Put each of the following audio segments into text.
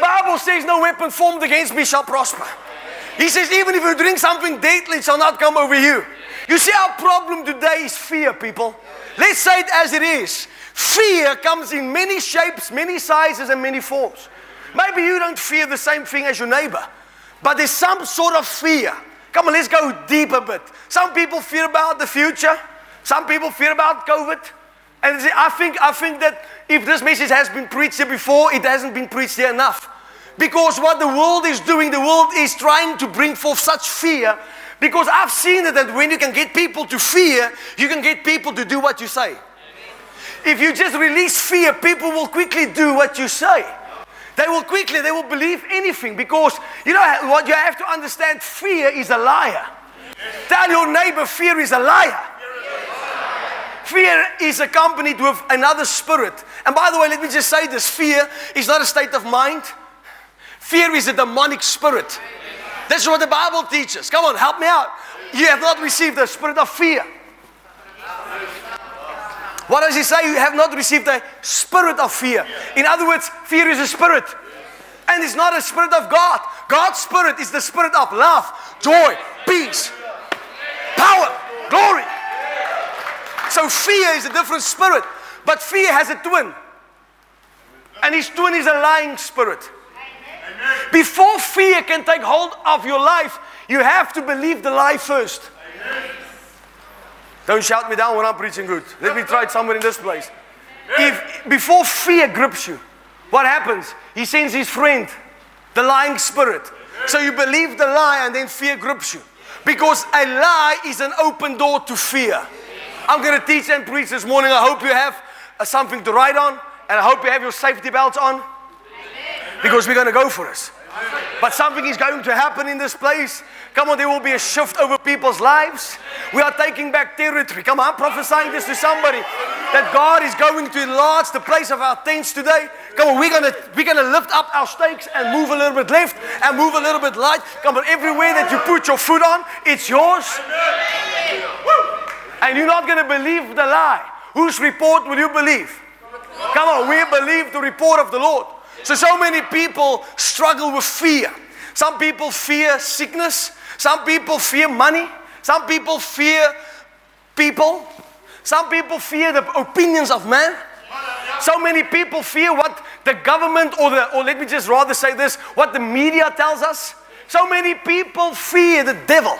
Bible says, No weapon formed against me shall prosper. He says, Even if you drink something deadly, it shall not come over you. You see, our problem today is fear, people. Let's say it as it is. Fear comes in many shapes, many sizes, and many forms. Maybe you don't fear the same thing as your neighbor, but there's some sort of fear. Come on, let's go deep a bit. Some people fear about the future, some people fear about COVID. And I think, I think that if this message has been preached here before, it hasn't been preached here enough. Because what the world is doing, the world is trying to bring forth such fear. Because I've seen it that when you can get people to fear, you can get people to do what you say. If you just release fear, people will quickly do what you say. They will quickly, they will believe anything because you know what you have to understand fear is a liar. Tell your neighbor fear is a liar. Fear is accompanied with another spirit. And by the way, let me just say this fear is not a state of mind, fear is a demonic spirit. That's what the Bible teaches. Come on, help me out. You have not received the spirit of fear. What does he say? You have not received the spirit of fear. In other words, fear is a spirit. And it's not a spirit of God. God's spirit is the spirit of love, joy, peace, power, glory. So fear is a different spirit. But fear has a twin. And his twin is a lying spirit. Before fear can take hold of your life, you have to believe the lie first. Don't shout me down when I'm preaching good. Let me try it somewhere in this place. If before fear grips you, what happens? He sends his friend, the lying spirit. So you believe the lie and then fear grips you. Because a lie is an open door to fear. I'm going to teach and preach this morning. I hope you have uh, something to write on and I hope you have your safety belts on because we're going to go for this. But something is going to happen in this place. Come on, there will be a shift over people's lives. We are taking back territory. Come on, I'm prophesying this to somebody that God is going to enlarge the place of our tents today. Come on, we're gonna we're gonna lift up our stakes and move a little bit left and move a little bit right. Come on, everywhere that you put your foot on, it's yours. And you're not gonna believe the lie. Whose report will you believe? Come on, we believe the report of the Lord. So, so many people struggle with fear. Some people fear sickness. Some people fear money. Some people fear people. Some people fear the opinions of man. So many people fear what the government, or, the, or let me just rather say this, what the media tells us. So many people fear the devil.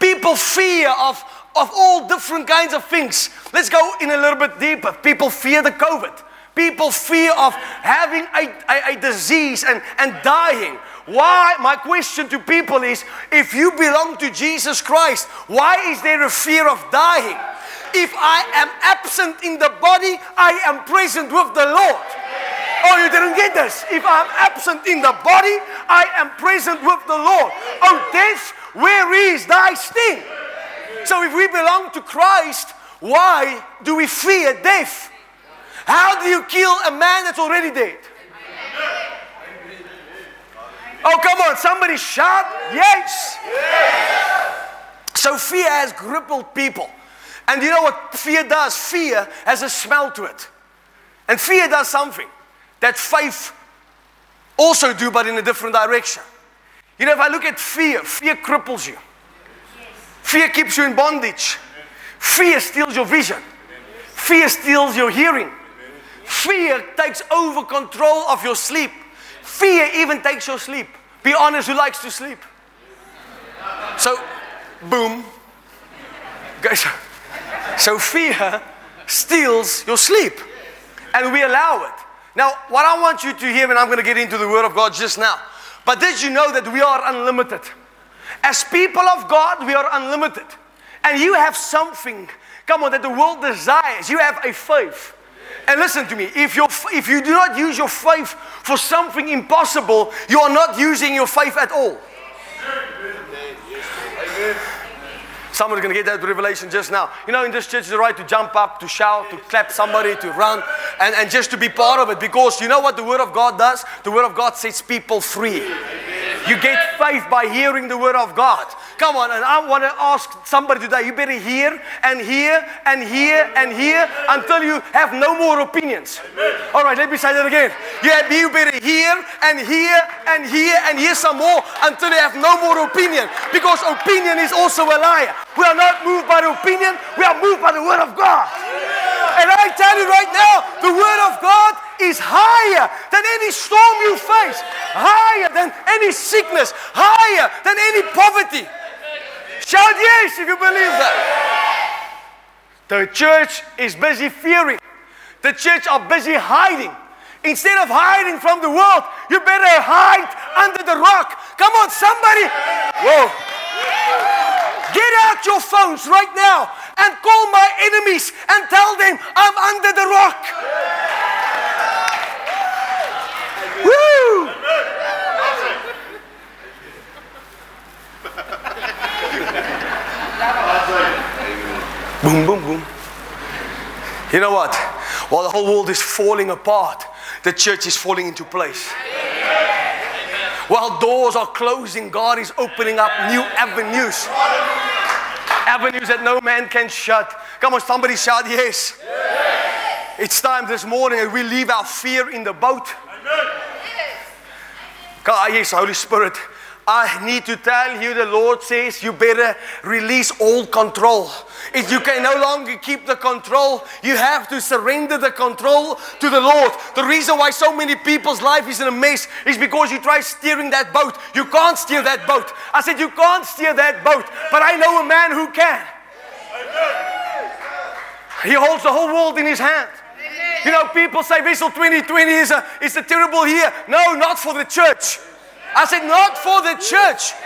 People fear of, of all different kinds of things. Let's go in a little bit deeper. People fear the COVID. People fear of having a, a, a disease and, and dying. Why? My question to people is if you belong to Jesus Christ, why is there a fear of dying? If I am absent in the body, I am present with the Lord. Oh, you didn't get this. If I'm absent in the body, I am present with the Lord. Oh, death, where is thy sting? So if we belong to Christ, why do we fear death? How do you kill a man that's already dead? Oh, come on, somebody shout, yes. So fear has crippled people. And you know what fear does? Fear has a smell to it. And fear does something that faith also do, but in a different direction. You know, if I look at fear, fear cripples you. Fear keeps you in bondage. Fear steals your vision. Fear steals your hearing. Fear takes over control of your sleep. Fear even takes your sleep. Be honest, who likes to sleep? So, boom. So fear steals your sleep. And we allow it. Now, what I want you to hear, and I'm going to get into the Word of God just now. But did you know that we are unlimited? As people of God, we are unlimited. And you have something, come on, that the world desires. You have a faith. And listen to me, if, you if you do not use your faith for something impossible, you are not using your faith at all. Someone's going to get that revelation just now. You know, in this church, the right to jump up, to shout, to clap somebody, to run, and, and just to be part of it. Because you know what the Word of God does? The Word of God sets people free. You get faith by hearing the Word of God. Come on, and I want to ask somebody today, you better hear and hear and hear and hear until you have no more opinions. All right, let me say that again. Yeah, you better hear and hear and hear and hear some more until you have no more opinion. Because opinion is also a liar. We are not moved by the opinion, we are moved by the word of God. And I tell you right now, the word of God is higher than any storm you face, higher than any sickness, higher than any poverty. Shout yes if you believe that. The church is busy fearing. The church are busy hiding. Instead of hiding from the world, you better hide under the rock. Come on, somebody. Whoa. Get out your phones right now and call my enemies and tell them I'm under the rock. Woo! boom, boom, boom. You know what? While the whole world is falling apart, the church is falling into place. While doors are closing, God is opening up new avenues. Avenues that no man can shut. Come on, somebody shout yes. yes. It's time this morning that we leave our fear in the boat. God, yes, Holy Spirit. I need to tell you, the Lord says you better release all control. If you can no longer keep the control, you have to surrender the control to the Lord. The reason why so many people's life is in a mess is because you try steering that boat. You can't steer that boat. I said, You can't steer that boat, but I know a man who can. He holds the whole world in his hand. You know, people say Vision 2020 is a, is a terrible year. No, not for the church. I said, not for the church.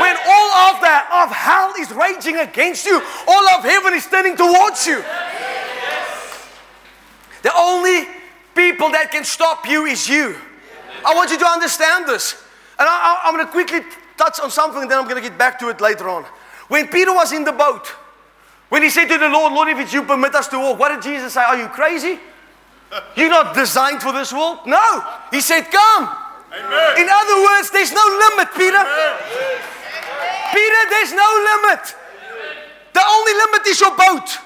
When all of that of hell is raging against you, all of heaven is turning towards you. The only people that can stop you is you. I want you to understand this. And I, am going to quickly touch on something, and then I'm going to get back to it later on. When Peter was in the boat, when he said to the Lord, Lord, if it's you, permit us to walk, what did Jesus say? Are you crazy? You're not designed for this world? No. He said, Come. Amen. In other words, there's no limit, Peter. Amen. Peter, there's no limit. The only limit is your boat.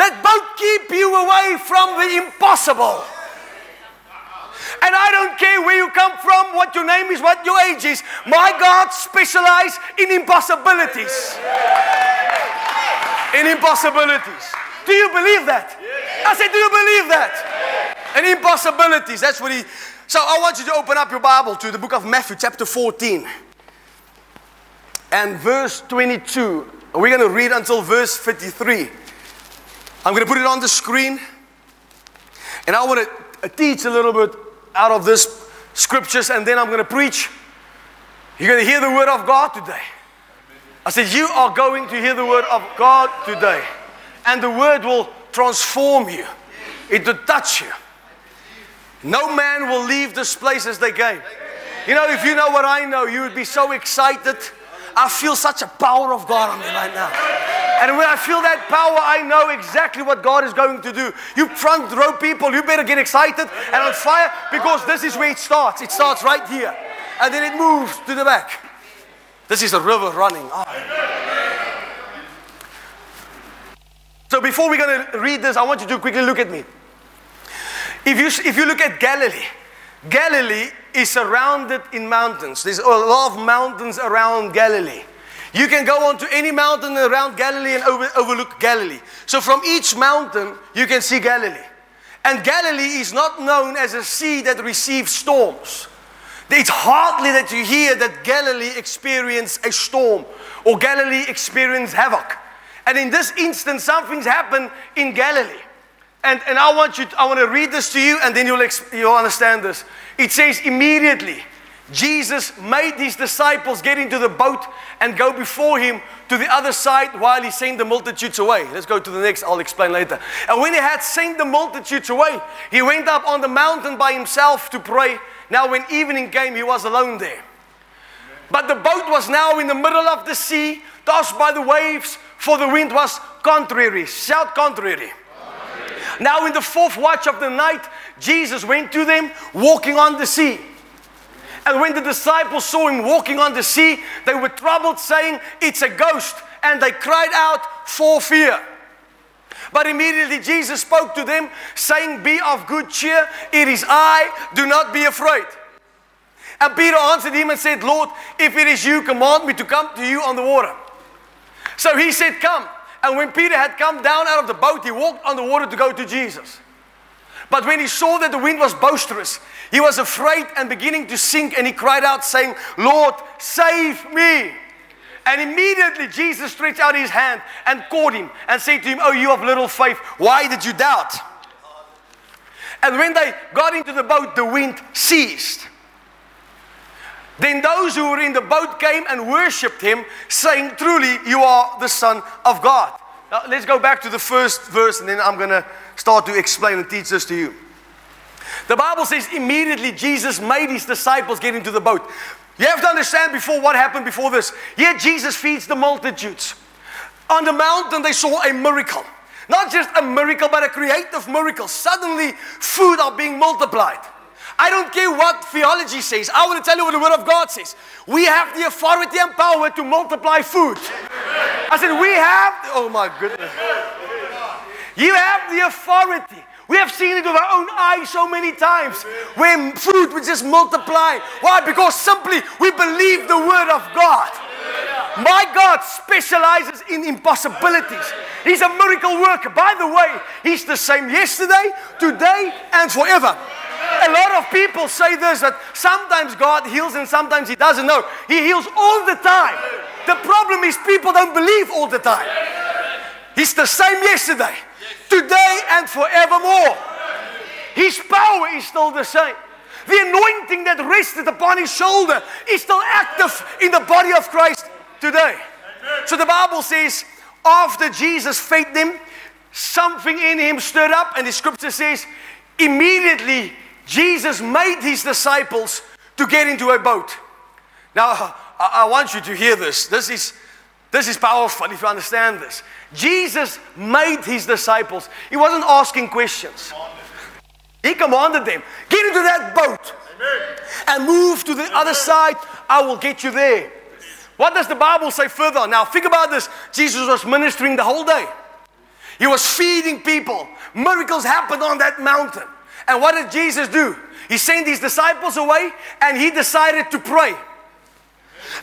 That boat keep you away from the impossible. And I don't care where you come from, what your name is, what your age is. My God specializes in impossibilities. In impossibilities. Do you believe that? I said, Do you believe that? And impossibilities. That's what he so I want you to open up your Bible to the book of Matthew, chapter 14, and verse 22. We're going to read until verse 53. I'm going to put it on the screen, and I want to teach a little bit out of this scriptures, and then I'm going to preach. You're going to hear the word of God today. I said, You are going to hear the word of God today, and the word will transform you, it will touch you. No man will leave this place as they came. You know, if you know what I know, you would be so excited. I feel such a power of God on me right now. And when I feel that power, I know exactly what God is going to do. You front row people, you better get excited and on fire because this is where it starts. It starts right here. And then it moves to the back. This is a river running. Oh. So before we're going to read this, I want you to quickly look at me. If you, if you look at Galilee, Galilee is surrounded in mountains. There's a lot of mountains around Galilee. You can go onto any mountain around Galilee and over, overlook Galilee. So from each mountain, you can see Galilee. And Galilee is not known as a sea that receives storms. It's hardly that you hear that Galilee experienced a storm or Galilee experienced havoc. And in this instance, something's happened in Galilee. And, and I want you, to, I want to read this to you and then you'll, you'll understand this. It says, immediately, Jesus made his disciples get into the boat and go before him to the other side while he sent the multitudes away. Let's go to the next, I'll explain later. And when he had sent the multitudes away, he went up on the mountain by himself to pray. Now, when evening came, he was alone there. But the boat was now in the middle of the sea, tossed by the waves, for the wind was contrary. Shout contrary. Now, in the fourth watch of the night, Jesus went to them walking on the sea. And when the disciples saw him walking on the sea, they were troubled, saying, It's a ghost. And they cried out for fear. But immediately Jesus spoke to them, saying, Be of good cheer, it is I, do not be afraid. And Peter answered him and said, Lord, if it is you, command me to come to you on the water. So he said, Come. And when Peter had come down out of the boat, he walked on the water to go to Jesus. But when he saw that the wind was boisterous, he was afraid and beginning to sink, and he cried out, saying, Lord, save me. And immediately Jesus stretched out his hand and caught him and said to him, Oh, you of little faith, why did you doubt? And when they got into the boat, the wind ceased. Then those who were in the boat came and worshipped him, saying, Truly, you are the Son of God. Now, let's go back to the first verse, and then I'm going to start to explain and teach this to you. The Bible says immediately Jesus made his disciples get into the boat. You have to understand before what happened before this. Here, Jesus feeds the multitudes. On the mountain, they saw a miracle. Not just a miracle, but a creative miracle. Suddenly, food are being multiplied. I don't care what theology says. I want to tell you what the Word of God says. We have the authority and power to multiply food. I said, We have, oh my goodness. You have the authority. We have seen it with our own eyes so many times when food would just multiply. Why? Because simply we believe the Word of God. My God specializes in impossibilities. He's a miracle worker. By the way, He's the same yesterday, today, and forever. A lot of people say this that sometimes God heals and sometimes He doesn't. know. He heals all the time. The problem is people don't believe all the time. He's the same yesterday, today, and forevermore. His power is still the same. The anointing that rested upon his shoulder is still active in the body of Christ today. So the Bible says, after Jesus fed them, something in him stirred up, and the scripture says, immediately Jesus made his disciples to get into a boat. Now, I, want you to hear this. This is, this is powerful if you understand this. Jesus made his disciples, he wasn't asking questions. He commanded them, get into that boat and move to the other side. I will get you there. What does the Bible say further? Now, think about this. Jesus was ministering the whole day, he was feeding people. Miracles happened on that mountain. And what did Jesus do? He sent his disciples away and he decided to pray.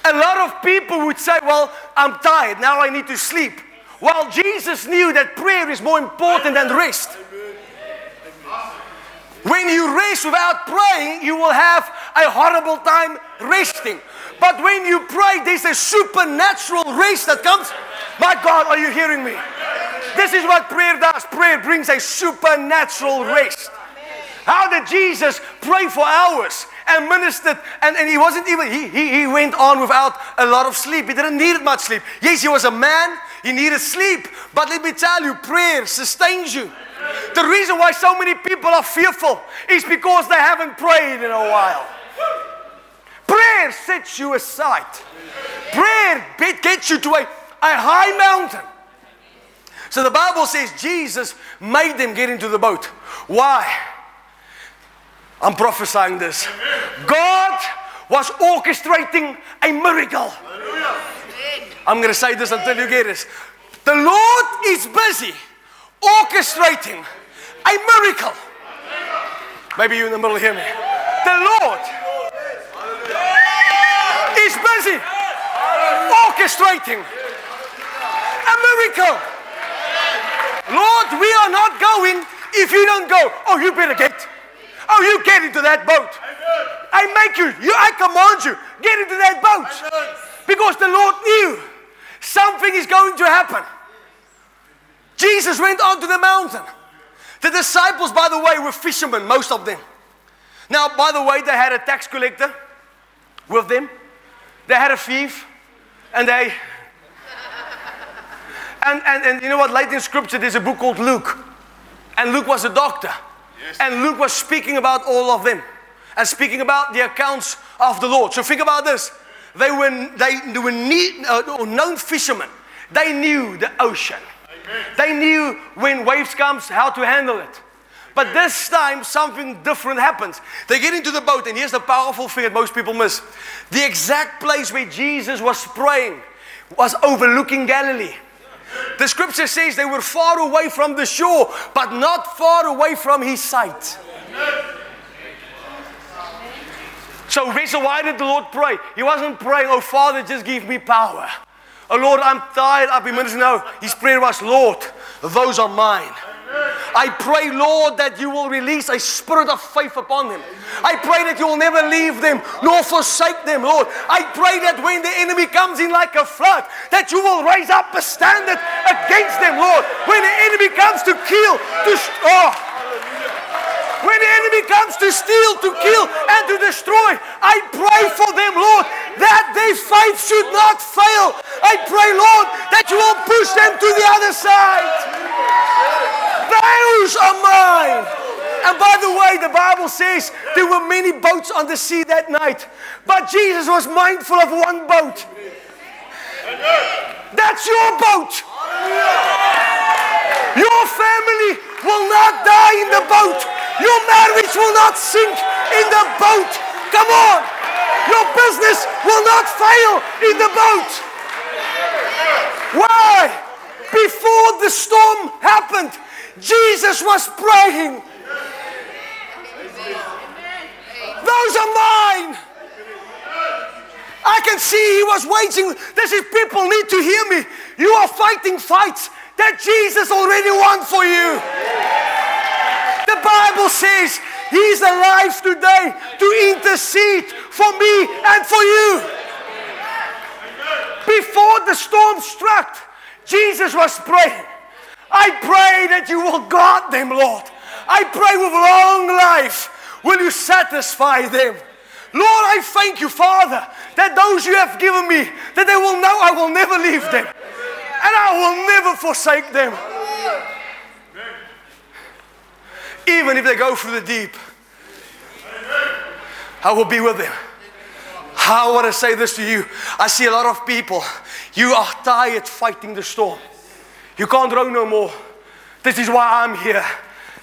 A lot of people would say, Well, I'm tired, now I need to sleep. While Jesus knew that prayer is more important than rest. When you rest without praying, you will have a horrible time resting. But when you pray, there's a supernatural rest that comes. My God, are you hearing me? This is what prayer does. Prayer brings a supernatural rest. How did Jesus pray for hours and ministered? And, and he wasn't even, he, he, he went on without a lot of sleep. He didn't need much sleep. Yes, he was a man, he needed sleep. But let me tell you, prayer sustains you. The reason why so many people are fearful is because they haven't prayed in a while. Prayer sets you aside. Prayer gets you to a, a high mountain. So the Bible says Jesus made them get into the boat. Why? I'm prophesying this. God was orchestrating a miracle. I'm going to say this until you get this. The Lord is busy orchestrating a miracle. Maybe you in the middle hear me. The Lord is busy orchestrating a miracle. Lord, we are not going if you don't go. Oh, you better get. Oh, you get into that boat. I make you, you, I command you, get into that boat. Because the Lord knew something is going to happen. Jesus went onto the mountain. The disciples, by the way, were fishermen, most of them. Now, by the way, they had a tax collector with them, they had a thief, and they. And, and, and you know what? Late in scripture, there's a book called Luke. And Luke was a doctor. And Luke was speaking about all of them and speaking about the accounts of the Lord. So think about this. They were, they, were need, uh, known fishermen. They knew the ocean. Amen. They knew when waves comes how to handle it. But this time, something different happens. They get into the boat, and here's the powerful thing that most people miss the exact place where Jesus was praying was overlooking Galilee. The scripture says they were far away from the shore, but not far away from his sight. So, Vessel, why did the Lord pray? He wasn't praying, Oh, Father, just give me power. Oh, Lord, I'm tired. I've been ministering. No, his prayer was, Lord, those are mine. I pray, Lord, that you will release a spirit of faith upon them. I pray that you will never leave them nor forsake them, Lord. I pray that when the enemy comes in like a flood, that you will raise up a standard against them, Lord. When the enemy comes to kill, to oh, when the enemy comes to steal, to kill, and to destroy, I pray for them, Lord, that their faith should not fail. I pray, Lord, that you will push them to the other side. Those are mine. And by the way, the Bible says there were many boats on the sea that night, but Jesus was mindful of one boat. That's your boat. Your family will not die in the boat. Your marriage will not sink in the boat. Come on. Your business will not fail in the boat. Why? Before the storm happened, Jesus was praying. Those are mine. I can see he was waiting. This is people need to hear me. You are fighting fights that Jesus already won for you. The Bible says he's alive today to intercede for me and for you. Before the storm struck, Jesus was praying. I pray that you will guard them, Lord. I pray with long life, will you satisfy them? Lord, I thank you, Father, that those you have given me, that they will know I will never leave them and I will never forsake them. Even if they go through the deep, I will be with them. I want to say this to you. I see a lot of people, you are tired fighting the storm. You can't row no more. This is why I'm here.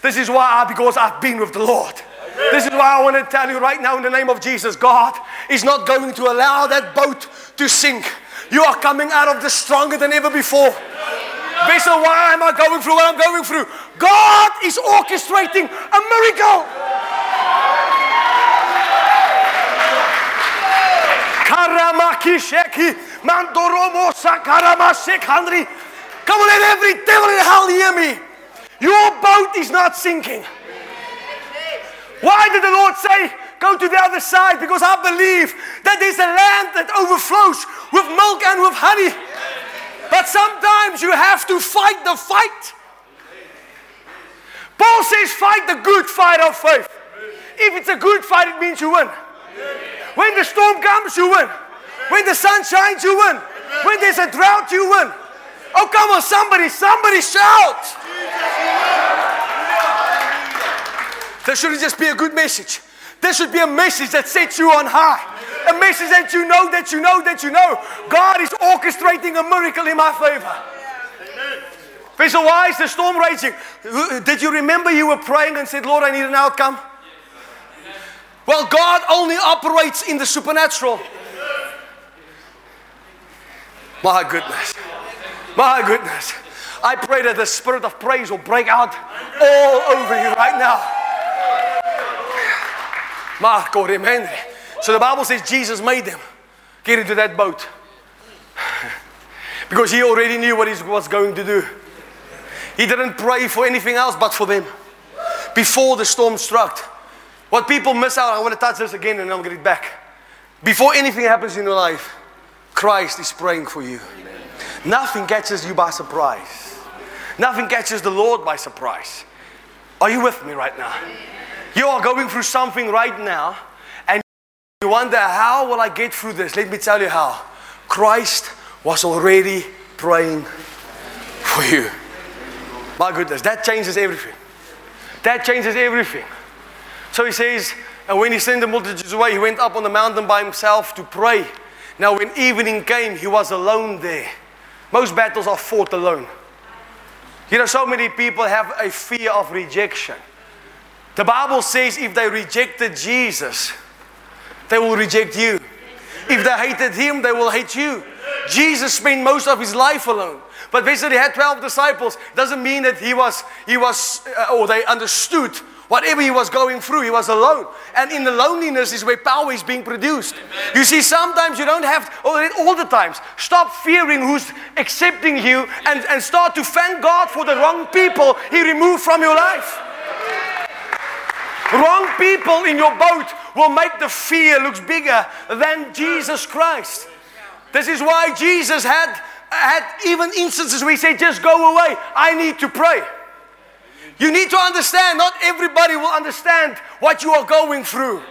This is why I, because I've been with the Lord. This is why I want to tell you right now in the name of Jesus God is not going to allow that boat to sink. You are coming out of this stronger than ever before. Vessel, why am I going through what I'm going through? God is orchestrating a miracle. Come on, let every devil in hell hear me. Your boat is not sinking. Why did the Lord say, Go to the other side? Because I believe that there's a land that overflows with milk and with honey. But sometimes you have to fight the fight. Paul says, Fight the good fight of faith. If it's a good fight, it means you win. When the storm comes, you win. When the sun shines, you win. When there's a drought, you win. Oh, come on, somebody, somebody shout. There shouldn't just be a good message. There should be a message that sets you on high. A message that you know, that you know, that you know. God is orchestrating a miracle in my favor. Vessel, why is the storm raging? Did you remember you were praying and said, Lord, I need an outcome? Well, God only operates in the supernatural. My goodness. My goodness. I pray that the spirit of praise will break out all over you right now. So the Bible says Jesus made them get into that boat because he already knew what he was going to do. He didn't pray for anything else but for them before the storm struck. What people miss out, I want to touch this again and to get it back. Before anything happens in your life, Christ is praying for you. Nothing catches you by surprise. Nothing catches the Lord by surprise. Are you with me right now? You are going through something right now, and you wonder, how will I get through this? Let me tell you how. Christ was already praying for you. My goodness, that changes everything. That changes everything. So he says, and when he sent the multitudes away, he went up on the mountain by himself to pray. Now, when evening came, he was alone there. Most battles are fought alone. You know, so many people have a fear of rejection. The Bible says if they rejected Jesus, they will reject you. If they hated him, they will hate you. Jesus spent most of his life alone. But basically, he had 12 disciples. Doesn't mean that he was, he was uh, or they understood whatever he was going through. He was alone. And in the loneliness is where power is being produced. You see, sometimes you don't have, or all the times, stop fearing who's accepting you and, and start to thank God for the wrong people he removed from your life. Wrong people in your boat will make the fear looks bigger than Jesus Christ. This is why Jesus had, had even instances where he said, just go away. I need to pray. You need to understand, not everybody will understand what you are going through.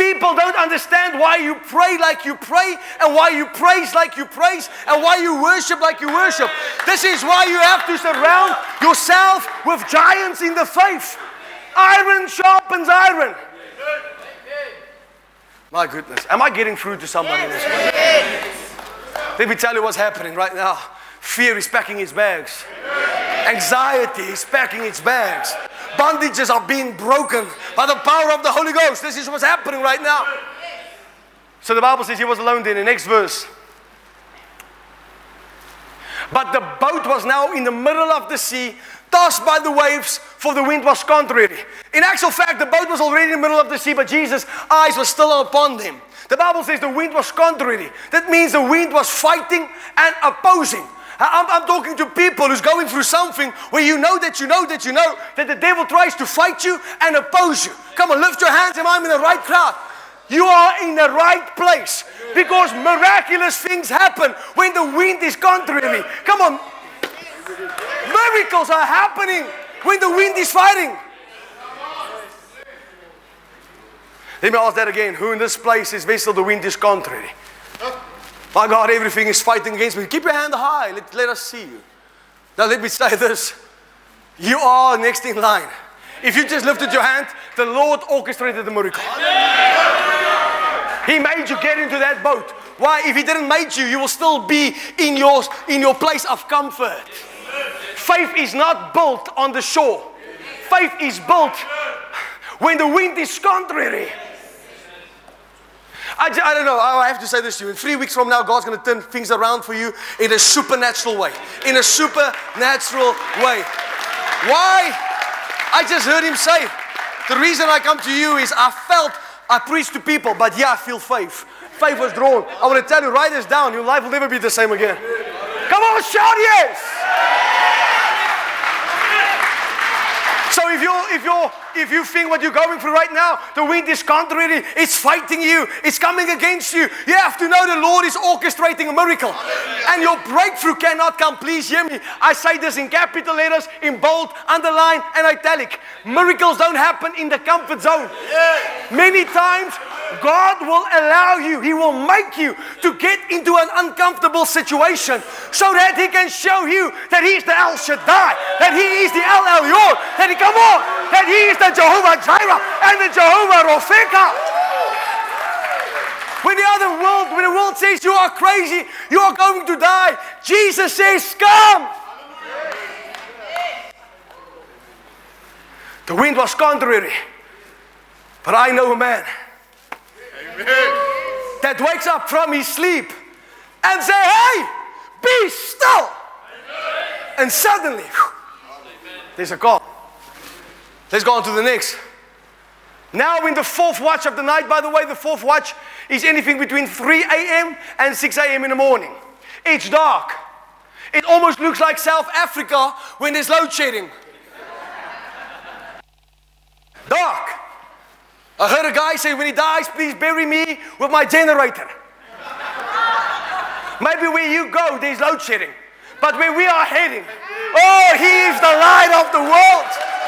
People don't understand why you pray like you pray and why you praise like you praise and why you worship like you worship. This is why you have to surround yourself with giants in the faith. Iron sharpens iron. My goodness. Am I getting through to somebody in this? Let me tell you what's happening right now. Fear is packing its bags. Anxiety is packing its bags. Bondages are being broken by the power of the Holy Ghost. This is what's happening right now. So the Bible says he was alone then. The next verse. But the boat was now in the middle of the sea, tossed by the waves, for the wind was contrary. In actual fact, the boat was already in the middle of the sea, but Jesus' eyes were still upon them. The Bible says the wind was contrary. That means the wind was fighting and opposing. I'm, I'm, talking to people who's going through something where you know that you know that you know that the devil tries to fight you and oppose you. Come on, lift your hands and I'm in the right crowd. You are in the right place because miraculous things happen when the wind is contrary. Come on. Miracles are happening when the wind is fighting. Let me ask that again. Who in this place is vessel the wind is contrary? My God, everything is fighting against me. Keep your hand high. Let, let us see you. Now, let me say this. You are next in line. If you just lifted your hand, the Lord orchestrated the miracle. He made you get into that boat. Why? If He didn't make you, you will still be in your, in your place of comfort. Faith is not built on the shore, faith is built when the wind is contrary. I, I don't know. Oh, I have to say this to you. In three weeks from now, God's going to turn things around for you in a supernatural way. In a supernatural way. Why? I just heard him say, the reason I come to you is I felt I preach to people, but yeah, I feel faith. Faith was drawn. I want to tell you, write this down. Your life will never be the same again. Come on, shout yes! So if you're, if you if you think what you're going through right now, the wind is contrary, it's fighting you, it's coming against you. You have to know the Lord is orchestrating a miracle. And your breakthrough cannot come. Please hear me. I say this in capital letters, in bold, underline, and italic. Miracles don't happen in the comfort zone. Many times God will allow you, He will make you to get into an uncomfortable situation so that He can show you that He's the El Shaddai, that He is the El Elyon, that He, come on, that He is the Jehovah Jireh and the Jehovah Ropheka. When the other world, when the world says you are crazy, you are going to die, Jesus says, Come. The wind was contrary, but I know a man that wakes up from his sleep and say, hey, be still. And suddenly, whew, there's a call. Let's go on to the next. Now, in the fourth watch of the night, by the way, the fourth watch is anything between 3 a.m. and 6 a.m. in the morning. It's dark. It almost looks like South Africa when there's load shedding. Dark. I heard a guy say, when he dies, please bury me with my generator. Maybe where you go, there's load shedding. But where we are heading, oh, he is the light of the world.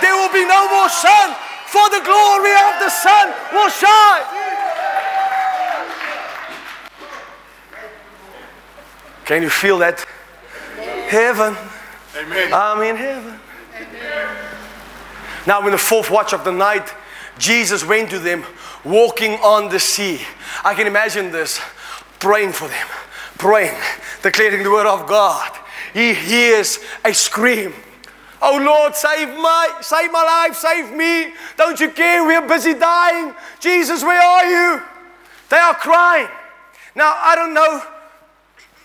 There will be no more sun, for the glory of the sun will shine. Can you feel that? Heaven. Amen. I'm in heaven. Amen. Now, in the fourth watch of the night, Jesus went to them walking on the sea. I can imagine this praying for them, praying, declaring the word of God. He hears a scream Oh Lord, save my, save my life, save me. Don't you care? We are busy dying. Jesus, where are you? They are crying. Now, I don't know.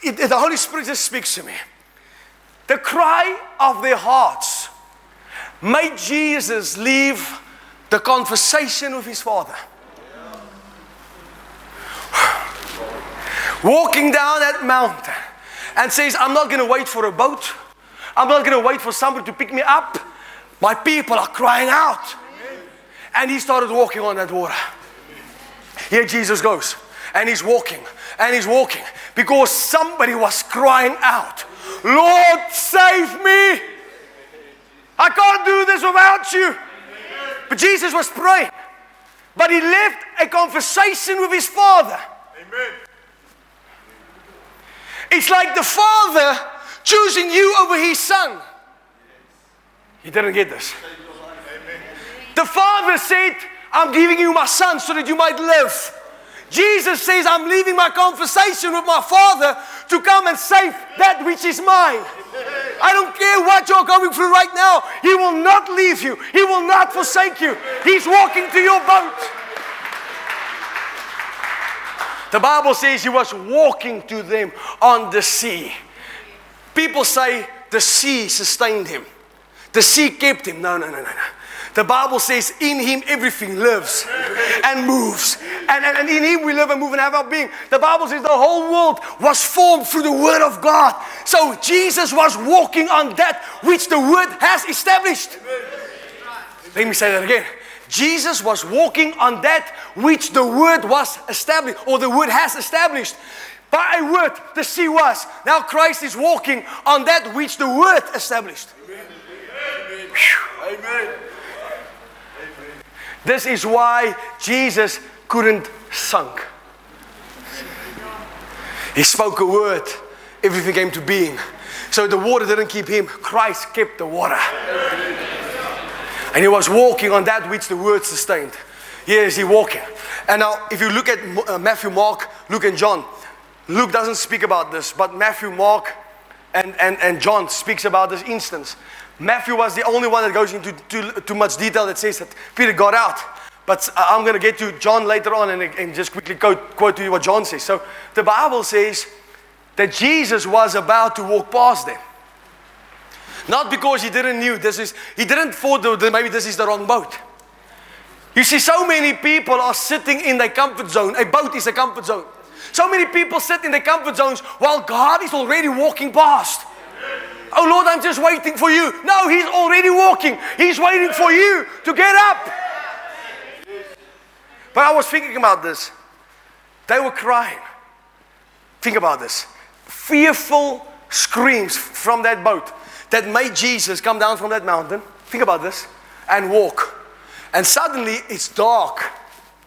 It, the Holy Spirit just speaks to me. The cry of their hearts made Jesus leave the conversation with his Father. Walking down that mountain and says, I'm not going to wait for a boat. I'm not going to wait for somebody to pick me up. My people are crying out. And he started walking on that water. Here Jesus goes. And he's walking. And he's walking. Because somebody was crying out, Lord, save me. I can't do this without you. But Jesus was praying. But he left a conversation with his father. Amen. It's like the father choosing you over his son. He didn't get this. The father said, I'm giving you my son so that you might live. Jesus says, I'm leaving my conversation with my Father to come and save that which is mine. I don't care what you're going through right now. He will not leave you, He will not forsake you. He's walking to your boat. The Bible says He was walking to them on the sea. People say the sea sustained him. The sea kept him. No, no, no, no, no. The Bible says, in him everything lives and moves. And, and, and, in him we live and move and have our being. The Bible says the whole world was formed through the word of God. So Jesus was walking on that which the word has established. Let me say that again. Jesus was walking on that which the word was established or the word has established. By a word, the sea was. Now Christ is walking on that which the word established. Amen. Amen. This is why Jesus couldn't sink. He spoke a word, everything came to being. So the water didn't keep him, Christ kept the water. And he was walking on that which the word sustained. Yes, he walking. And now, if you look at uh, Matthew, Mark, Luke, and John, Luke doesn't speak about this, but Matthew, Mark, and, and, and John speaks about this instance. Matthew was the only one that goes into too, too much detail that says that Peter got out. But uh, I'm going to get to John later on and, and just quickly quote, quote to you what John says. So the Bible says that Jesus was about to walk past them. Not because he didn't knew this is, he didn't thought that maybe this is the wrong boat. You see, so many people are sitting in their comfort zone. A boat is a comfort zone. So many people sit in their comfort zones while God is already walking past. Oh Lord, I'm just waiting for you. No, He's already walking. He's waiting for you to get up. But I was thinking about this. They were crying. Think about this. Fearful screams from that boat that made Jesus come down from that mountain. Think about this and walk. And suddenly it's dark.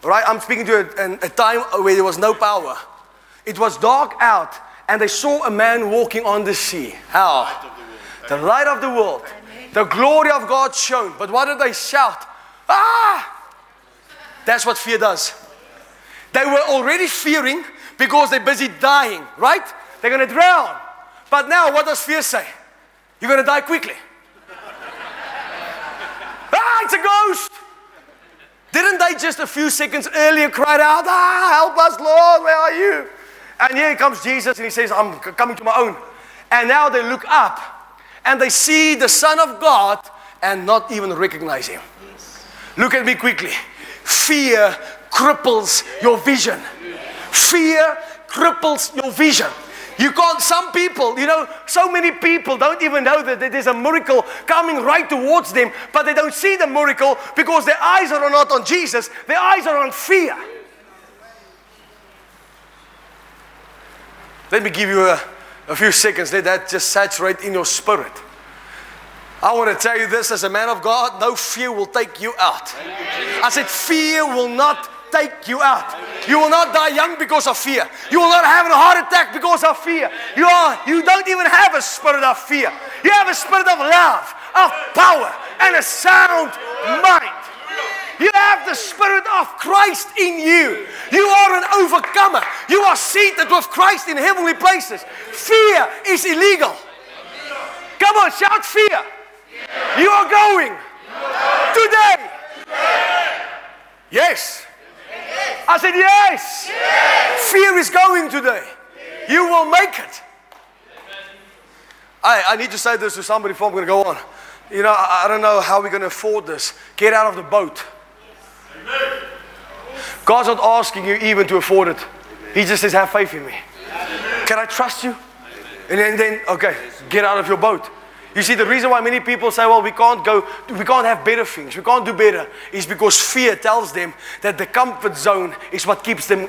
Right? I'm speaking to a, a time where there was no power. It was dark out, and they saw a man walking on the sea. How? The light of the world. The glory of God shone. But what did they shout? Ah! That's what fear does. They were already fearing because they're busy dying, right? They're going to drown. But now, what does fear say? You're going to die quickly. ah, it's a ghost. Didn't they just a few seconds earlier cry out, Ah, help us, Lord, where are you? And here comes Jesus and he says, I'm coming to my own. And now they look up and they see the Son of God and not even recognize him. Yes. Look at me quickly. Fear cripples your vision. Fear cripples your vision. You can't, some people, you know, so many people don't even know that there's a miracle coming right towards them, but they don't see the miracle because their eyes are not on Jesus, their eyes are on fear. Let me give you a, a few seconds. Let that just saturate in your spirit. I want to tell you this as a man of God no fear will take you out. I said, fear will not take you out. You will not die young because of fear. You will not have a heart attack because of fear. You, are, you don't even have a spirit of fear. You have a spirit of love, of power, and a sound mind. You have the Spirit of Christ in you. You are an overcomer. You are seated with Christ in heavenly places. Fear is illegal. Come on, shout fear. You are going today. Yes. I said, yes. Fear is going today. You will make it. I, I need to say this to somebody before I'm going to go on. You know, I, I don't know how we're going to afford this. Get out of the boat. God's not asking you even to afford it. He just says, have faith in me. Can I trust you? And then, then, okay, get out of your boat. You see, the reason why many people say, well, we can't go, we can't have better things, we can't do better, is because fear tells them that the comfort zone is what keeps them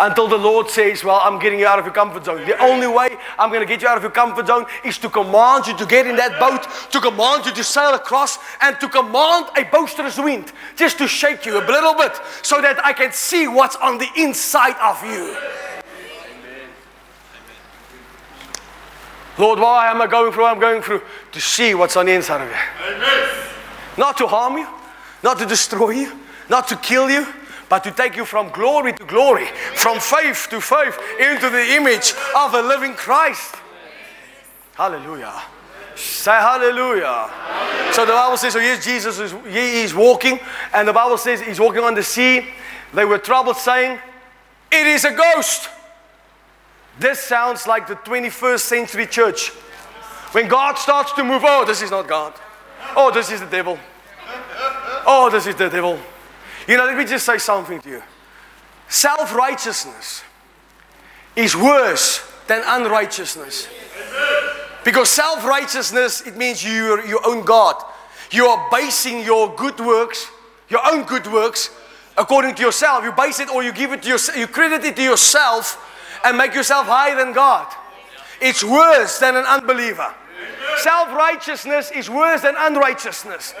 until the Lord says, Well, I'm getting you out of your comfort zone. The only way I'm going to get you out of your comfort zone is to command you to get in that boat, to command you to sail across, and to command a boisterous wind just to shake you a little bit so that I can see what's on the inside of you. Lord, why am I going through what I'm going through? To see what's on the inside of you. Amen. Not to harm you, not to destroy you, not to kill you, but to take you from glory to glory, from faith to faith, into the image of a living Christ. Hallelujah. Say hallelujah. hallelujah. So the Bible says, so here's Jesus, is, he is walking, and the Bible says he's walking on the sea. They were troubled, saying, It is a ghost. This sounds like the 21st century church. When God starts to move, oh, this is not God. Oh, this is the devil. Oh, this is the devil. You know, let me just say something to you. Self righteousness is worse than unrighteousness. Because self righteousness, it means you are your own God. You are basing your good works, your own good works, according to yourself. You base it or you give it to yourself, you credit it to yourself and make yourself higher than God. It's worse than an unbeliever. Self righteousness is worse than unrighteousness.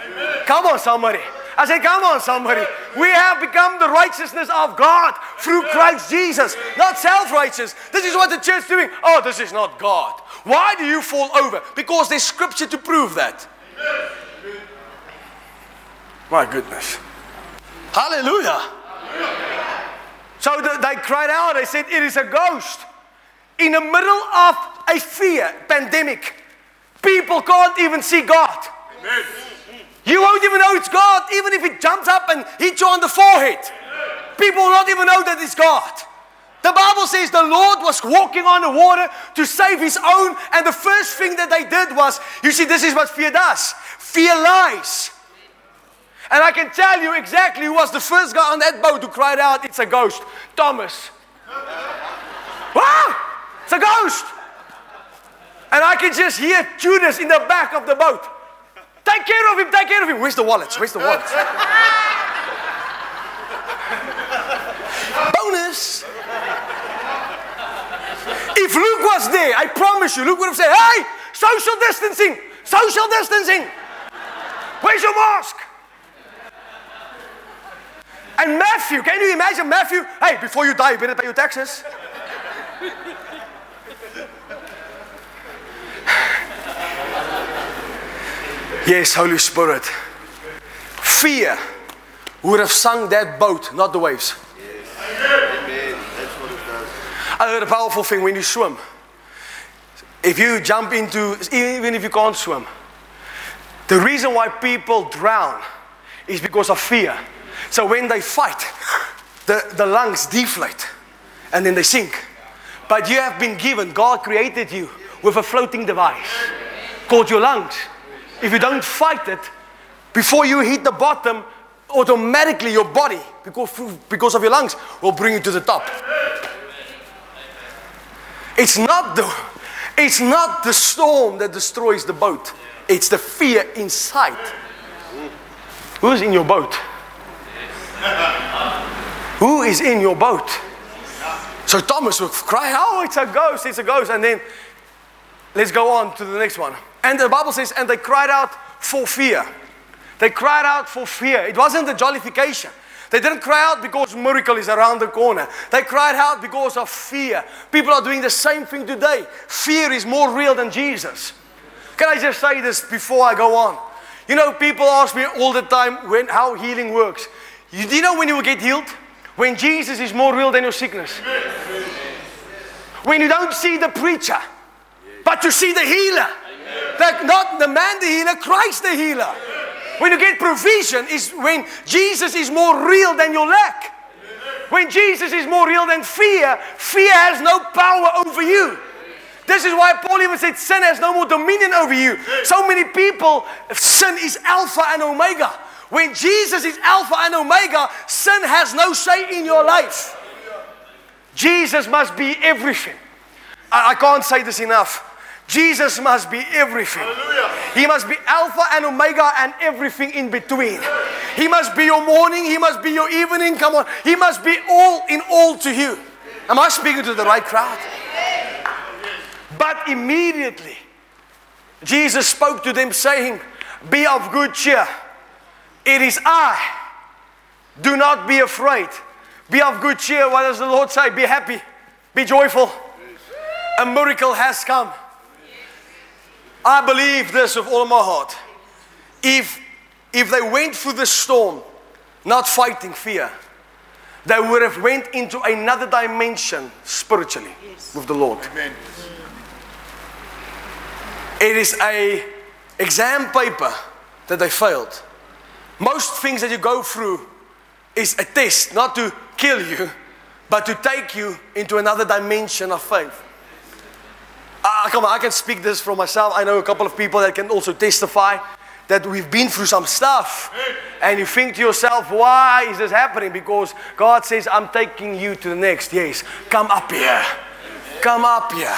Come on, somebody. I said, Come on, somebody. We have become the righteousness of God through Christ Jesus, not self righteous. This is what the church is doing. Oh, this is not God. Why do you fall over? Because there's scripture to prove that. My goodness. Hallelujah. So they cried out, they said, It is a ghost. In the middle of a fear pandemic, people can't even see God. Amen. You won't even know it's God, even if it jumps up and hits you on the forehead. People will not even know that it's God. The Bible says the Lord was walking on the water to save his own, and the first thing that they did was you see, this is what fear does fear lies. And I can tell you exactly who was the first guy on that boat who cried out, It's a ghost. Thomas. ah, it's a ghost. And I can just hear Judas in the back of the boat. Take care of him, take care of him. Where's the wallets? Where's the wallets? Bonus. If Luke was there, I promise you, Luke would have said, Hey, social distancing, social distancing. Where's your mask? And Matthew, can you imagine Matthew? Hey, before you die, you better pay your taxes. Yes, Holy Spirit. Fear would have sunk that boat, not the waves. I heard a powerful thing when you swim. If you jump into, even if you can't swim, the reason why people drown is because of fear. So when they fight, the, the lungs deflate and then they sink. But you have been given, God created you with a floating device called your lungs. If you don't fight it, before you hit the bottom, automatically your body, because, because of your lungs, will bring you to the top. It's not the, it's not the storm that destroys the boat. It's the fear inside. Who's in your boat? Who is in your boat? So Thomas would cry, Oh, it's a ghost, it's a ghost. And then let's go on to the next one. And the Bible says, and they cried out for fear. They cried out for fear. It wasn't the jollification. They didn't cry out because miracle is around the corner. They cried out because of fear. People are doing the same thing today. Fear is more real than Jesus. Can I just say this before I go on? You know, people ask me all the time when, how healing works. You, do you know when you will get healed? When Jesus is more real than your sickness. When you don't see the preacher, but you see the healer. That not the man the healer, Christ the healer. When you get provision is when Jesus is more real than your lack. When Jesus is more real than fear, fear has no power over you. This is why Paul even said sin has no more dominion over you. So many people, sin is Alpha and Omega. When Jesus is Alpha and Omega, sin has no say in your life. Jesus must be everything. I, I can't say this enough. Jesus must be everything. Hallelujah. He must be Alpha and Omega and everything in between. He must be your morning. He must be your evening. Come on. He must be all in all to you. Am I speaking to the right crowd? But immediately, Jesus spoke to them, saying, Be of good cheer. It is I. Do not be afraid. Be of good cheer. What does the Lord say? Be happy. Be joyful. A miracle has come. I believe this with all of my heart. If, if they went through the storm, not fighting fear, they would have went into another dimension spiritually with the Lord. Amen. It is a exam paper that they failed. Most things that you go through is a test, not to kill you, but to take you into another dimension of faith. Ah, come on, I can speak this for myself. I know a couple of people that can also testify that we've been through some stuff. And you think to yourself, why is this happening? Because God says, I'm taking you to the next. Yes, come up here. Come up here.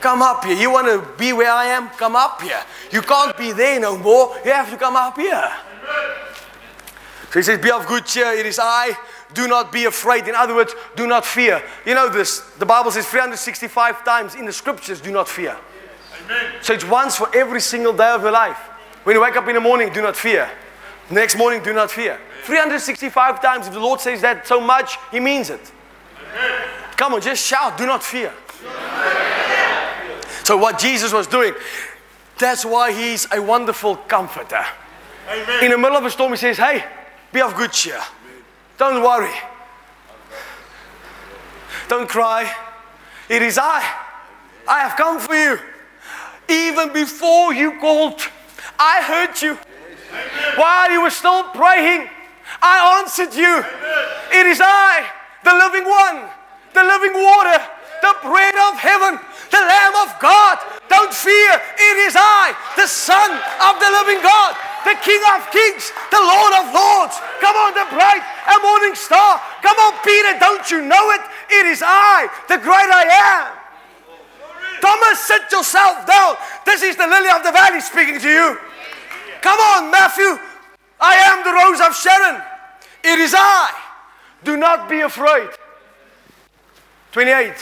Come up here. You want to be where I am? Come up here. You can't be there no more. You have to come up here. So he says, Be of good cheer. It is I. Do not be afraid. In other words, do not fear. You know this. The Bible says 365 times in the scriptures, do not fear. Amen. So it's once for every single day of your life. When you wake up in the morning, do not fear. Next morning, do not fear. 365 times. If the Lord says that so much, He means it. Come on, just shout, do not fear. So, what Jesus was doing, that's why He's a wonderful comforter. Amen. In the middle of a storm, He says, Hey, be of good cheer. Don't worry. Don't cry. It is I. I have come for you. Even before you called, I heard you. While you were still praying, I answered you. It is I, the living one, the living water, the bread of heaven, the Lamb of God. Don't fear. It is I, the Son of the living God, the King of kings, the Lord of lords. Come on, the bright and morning star. Come on, Peter, don't you know it? It is I, the great I am. Thomas, sit yourself down. This is the lily of the valley speaking to you. Come on, Matthew. I am the rose of Sharon. It is I. Do not be afraid. 28.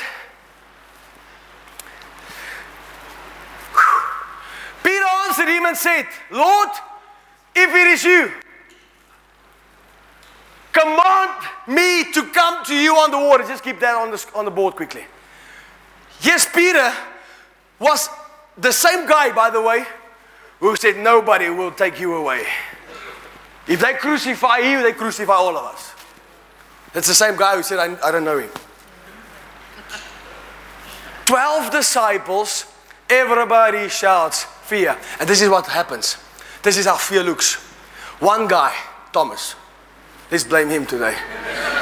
Peter answered him and said, Lord, if it is you, command me to come to you on the water. Just keep that on the, on the board quickly. Yes, Peter was the same guy, by the way, who said, Nobody will take you away. If they crucify you, they crucify all of us. It's the same guy who said, I, I don't know him. Twelve disciples, everybody shouts fear. And this is what happens. This is how fear looks. One guy, Thomas. Let's blame him today.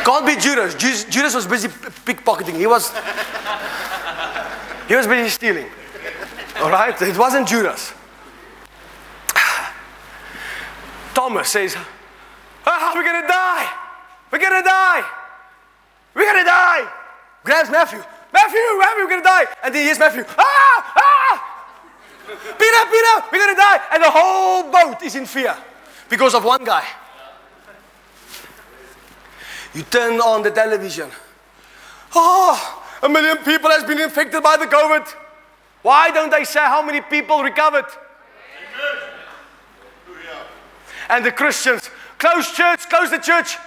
Can't be Judas. Judas was busy pickpocketing. He was he was busy stealing. All right? It wasn't Judas. Thomas says, ah, we're gonna die. We're gonna die. We're gonna die. Grabs Matthew. Matthew, Matthew, we're gonna die. And then here's Matthew. Ah, ah. Peter, Peter, we're gonna die. And the whole boat is in fear because of one guy. You turn on the television. Oh, a million people has been infected by the COVID. Why don't they say how many people recovered? And the Christians close church, close the church.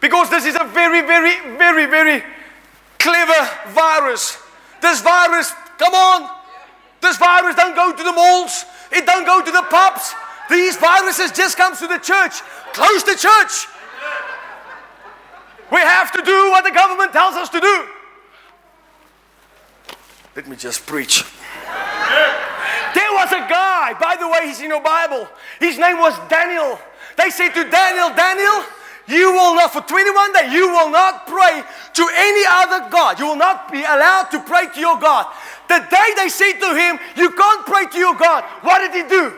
Because this is a very, very, very, very clever virus. This virus, come on. This virus don't go to the malls. It don't go to the pubs. These viruses just comes to the church. Close the church. We have to do what the government tells us to do. Let me just preach. There was a guy, by the way, he's in your Bible. His name was Daniel. They said to Daniel, Daniel, you will not, for 21 days, you will not pray to any other God. You will not be allowed to pray to your God. The day they said to him, You can't pray to your God, what did he do?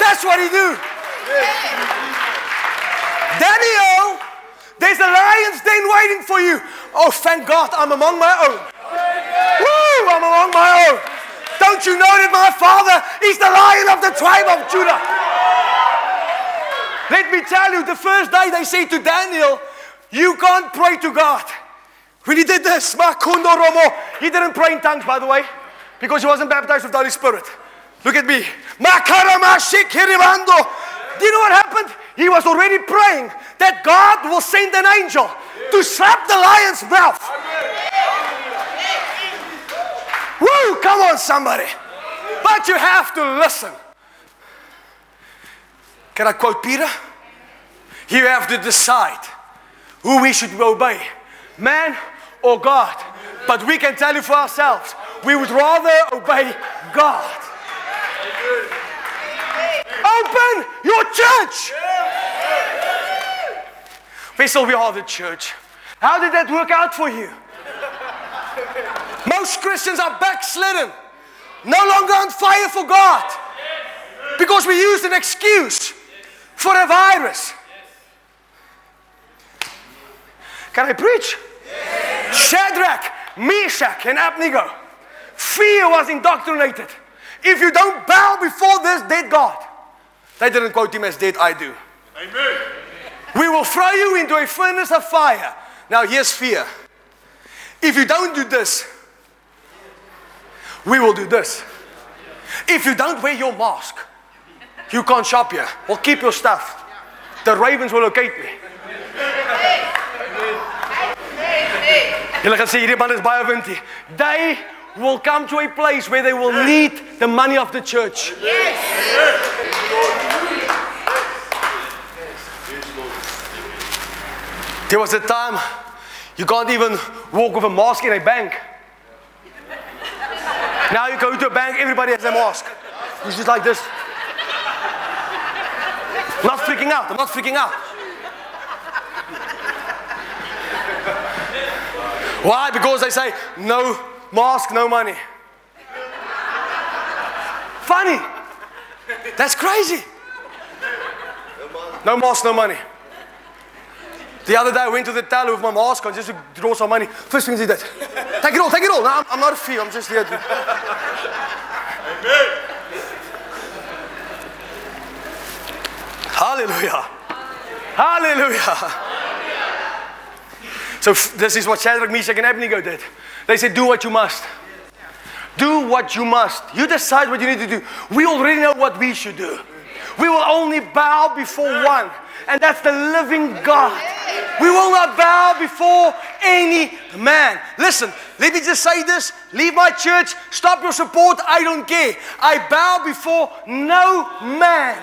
That's what he do. Daniel, there's a lion's den waiting for you. Oh, thank God, I'm among my own. Woo, I'm among my own. Don't you know that my father is the lion of the tribe of Judah? Let me tell you, the first day they say to Daniel, You can't pray to God. When he did this, Makundo Romo, he didn't pray in tongues, by the way, because he wasn't baptized with the Holy Spirit. Look at me. Do you know what happened? He was already praying that God will send an angel to slap the lion's mouth. Woo! Come on, somebody. But you have to listen. Can I quote Peter? You have to decide who we should obey man or God. But we can tell you for ourselves, we would rather obey God. Open your church. Vessel, we are the church. How did that work out for you? Most Christians are backslidden, no longer on fire for God, because we used an excuse for a virus. Can I preach? Shadrach, Meshach, and Abednego. Fear was indoctrinated. If you don't bow before this dead God, they didn't quote him as dead, I do. Amen. We will throw you into a furnace of fire. Now, here's fear. If you don't do this, we will do this. If you don't wear your mask, you can't shop here. Well, keep your stuff. The ravens will locate me. They will come to a place where they will need the money of the church. There was a time you can't even walk with a mask in a bank. Now you go to a bank, everybody has a mask. It's just like this. Not freaking out. I'm not freaking out. Why? Because they say no mask, no money. Funny. That's crazy. No mask, no money. The other day I went to the teller with my mask on just to draw some money. First thing he did, take it all, take it all. No, I'm, I'm not a fee, I'm just here to. Amen. Hallelujah. Hallelujah. So this is what Shadrach, Meshach, and Abednego did. They said, do what you must. Do what you must. You decide what you need to do. We already know what we should do. We will only bow before one, and that's the living God. We will not bow before any man. Listen, let me just say this leave my church, stop your support, I don't care. I bow before no man.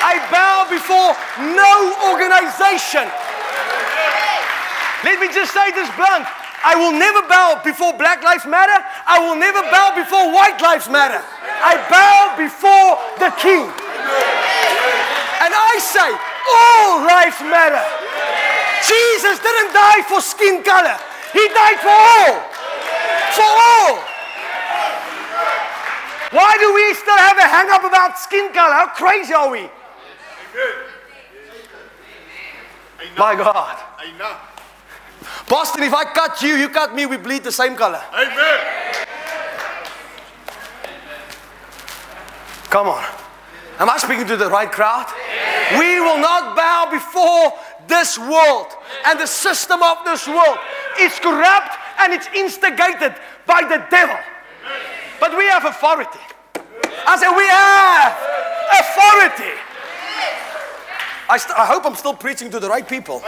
I bow before no organization. Let me just say this blunt. I will never bow before Black Lives Matter. I will never bow before White Lives Matter. I bow before the King. And I say, all lives matter. Jesus didn't die for skin color, He died for all. For all. Why do we still have a hang up about skin color? How crazy are we? My God. Boston, if I cut you, you cut me, we bleed the same color. Amen. Come on. Am I speaking to the right crowd? We will not bow before this world and the system of this world. It's corrupt and it's instigated by the devil. But we have authority. I said, we have authority. I, st- I hope I'm still preaching to the right people.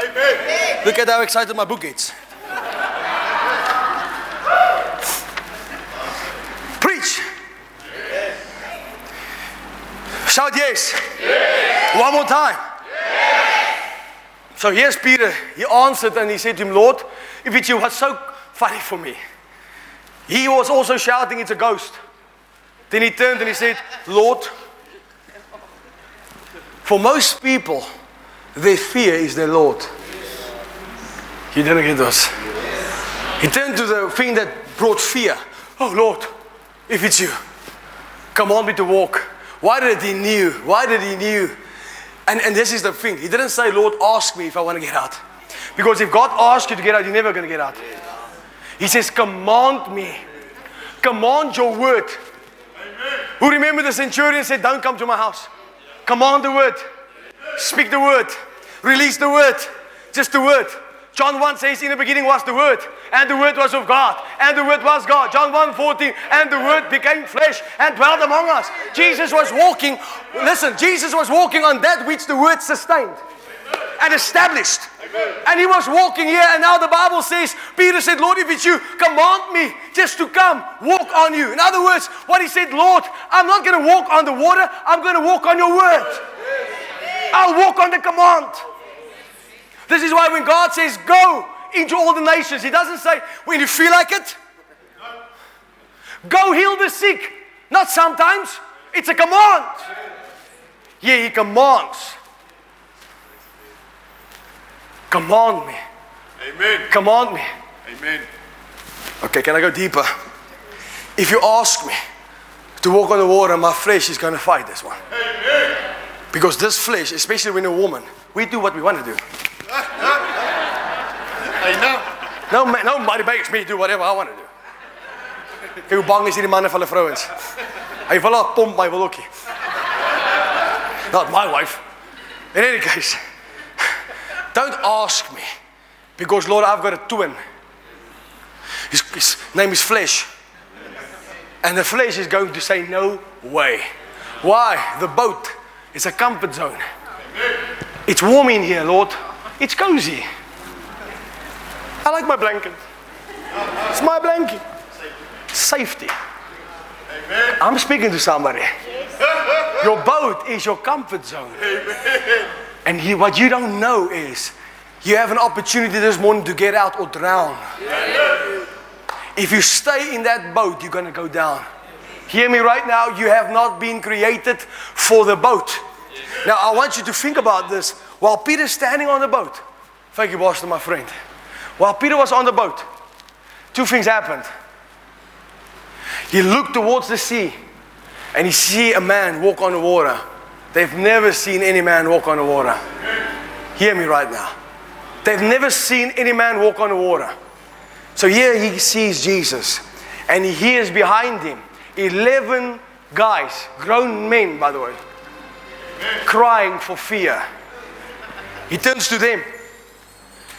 Look at how excited my book gets. Preach. Shout yes. yes. One more time. Yes. So here's Peter. He answered and he said to him, Lord, if it's you, what's so funny for me? He was also shouting, It's a ghost. Then he turned and he said, Lord, for most people, their fear is their Lord. He didn't get us. He turned to the thing that brought fear. Oh Lord, if it's you, command me to walk. Why did he knew? Why did he knew? And, and this is the thing. He didn't say, Lord, ask me if I want to get out. Because if God asks you to get out, you're never going to get out. He says, command me. Command your word. Amen. Who remember the centurion said, don't come to my house. Command the word. Speak the word. Release the word. Just the word. John 1 says, In the beginning was the Word, and the Word was of God, and the Word was God. John 1 14, and the Word became flesh and dwelt among us. Jesus was walking, listen, Jesus was walking on that which the Word sustained and established. And he was walking here, and now the Bible says, Peter said, Lord, if it's you, command me just to come, walk on you. In other words, what he said, Lord, I'm not going to walk on the water, I'm going to walk on your word. I'll walk on the command. This is why when God says go into all the nations, He doesn't say when you feel like it. Go heal the sick. Not sometimes. It's a command. Yeah, He commands. Command me. Amen. Command me. Amen. Okay, can I go deeper? If you ask me to walk on the water, my flesh is going to fight this one. Amen. Because this flesh, especially when a woman, we do what we want to do. Know. No, nobody makes me do whatever I want to do. Hoe bang is hierdie manne vir hulle vrouens. Hy wil haar pomp my wil ookie. Not my wife. In any case, don't ask me because Lord, I've got a twin. His, his name is flesh. And the flesh is going to say no way. Why? The boat is a comfort zone. It's warm in here, Lord. It's cozy. I like my blanket. It's my blanket. Safety. I'm speaking to somebody. Your boat is your comfort zone. And what you don't know is you have an opportunity this morning to get out or drown. If you stay in that boat, you're going to go down. Hear me right now. You have not been created for the boat. Now, I want you to think about this. While Peter's standing on the boat, thank you, Boston, my friend. While Peter was on the boat, two things happened. He looked towards the sea and he see a man walk on the water. They've never seen any man walk on the water. Hear me right now. They've never seen any man walk on the water. So here he sees Jesus and he hears behind him 11 guys, grown men, by the way, crying for fear. He turns to them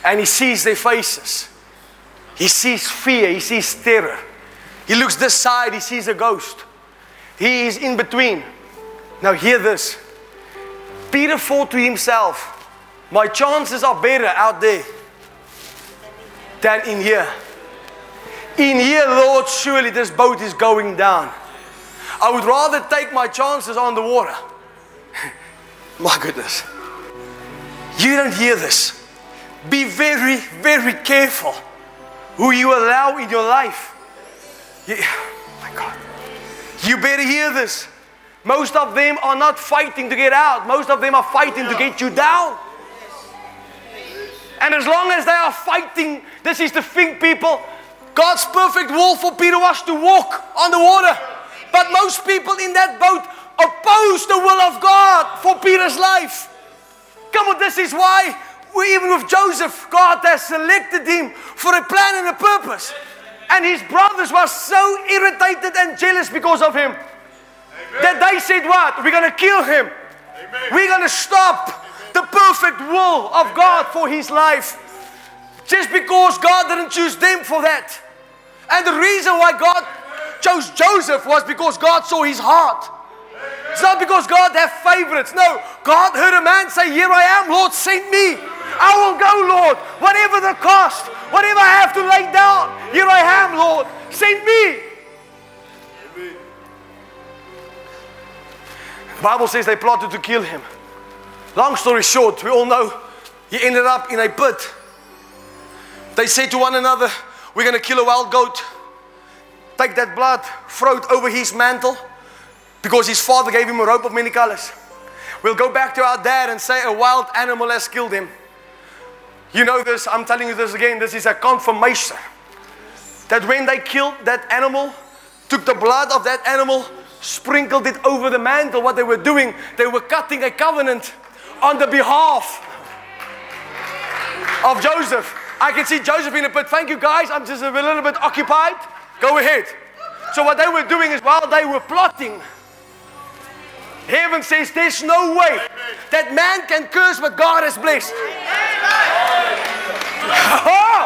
and he sees their faces. He sees fear, he sees terror. He looks this side, he sees a ghost. He is in between. Now, hear this. Peter thought to himself, My chances are better out there than in here. In here, Lord, surely this boat is going down. I would rather take my chances on the water. my goodness. You don't hear this. Be very, very careful who you allow in your life. Yeah, my God. You better hear this. Most of them are not fighting to get out, most of them are fighting to get you down. And as long as they are fighting, this is the thing, people. God's perfect will for Peter was to walk on the water. But most people in that boat oppose the will of God for Peter's life. Come on, this is why we, even with Joseph, God has selected him for a plan and a purpose. And his brothers were so irritated and jealous because of him Amen. that they said, What? We're going to kill him. Amen. We're going to stop the perfect will of God for his life. Just because God didn't choose them for that. And the reason why God chose Joseph was because God saw his heart. It's not because God have favorites. No, God heard a man say, Here I am, Lord, send me. I will go, Lord, whatever the cost, whatever I have to lay down. Here I am, Lord, send me. The Bible says they plotted to kill him. Long story short, we all know he ended up in a pit. They said to one another, We're going to kill a wild goat, take that blood, throw it over his mantle, because his father gave him a robe of many colors. We'll go back to our dad and say, A wild animal has killed him. You know this, I'm telling you this again, this is a confirmation that when they killed that animal, took the blood of that animal, sprinkled it over the mantle, what they were doing, they were cutting a covenant on the behalf of Joseph. I can see Joseph in a pit. Thank you, guys. I'm just a little bit occupied. Go ahead. So, what they were doing is while they were plotting, heaven says there's no way that man can curse what God has blessed. Oh,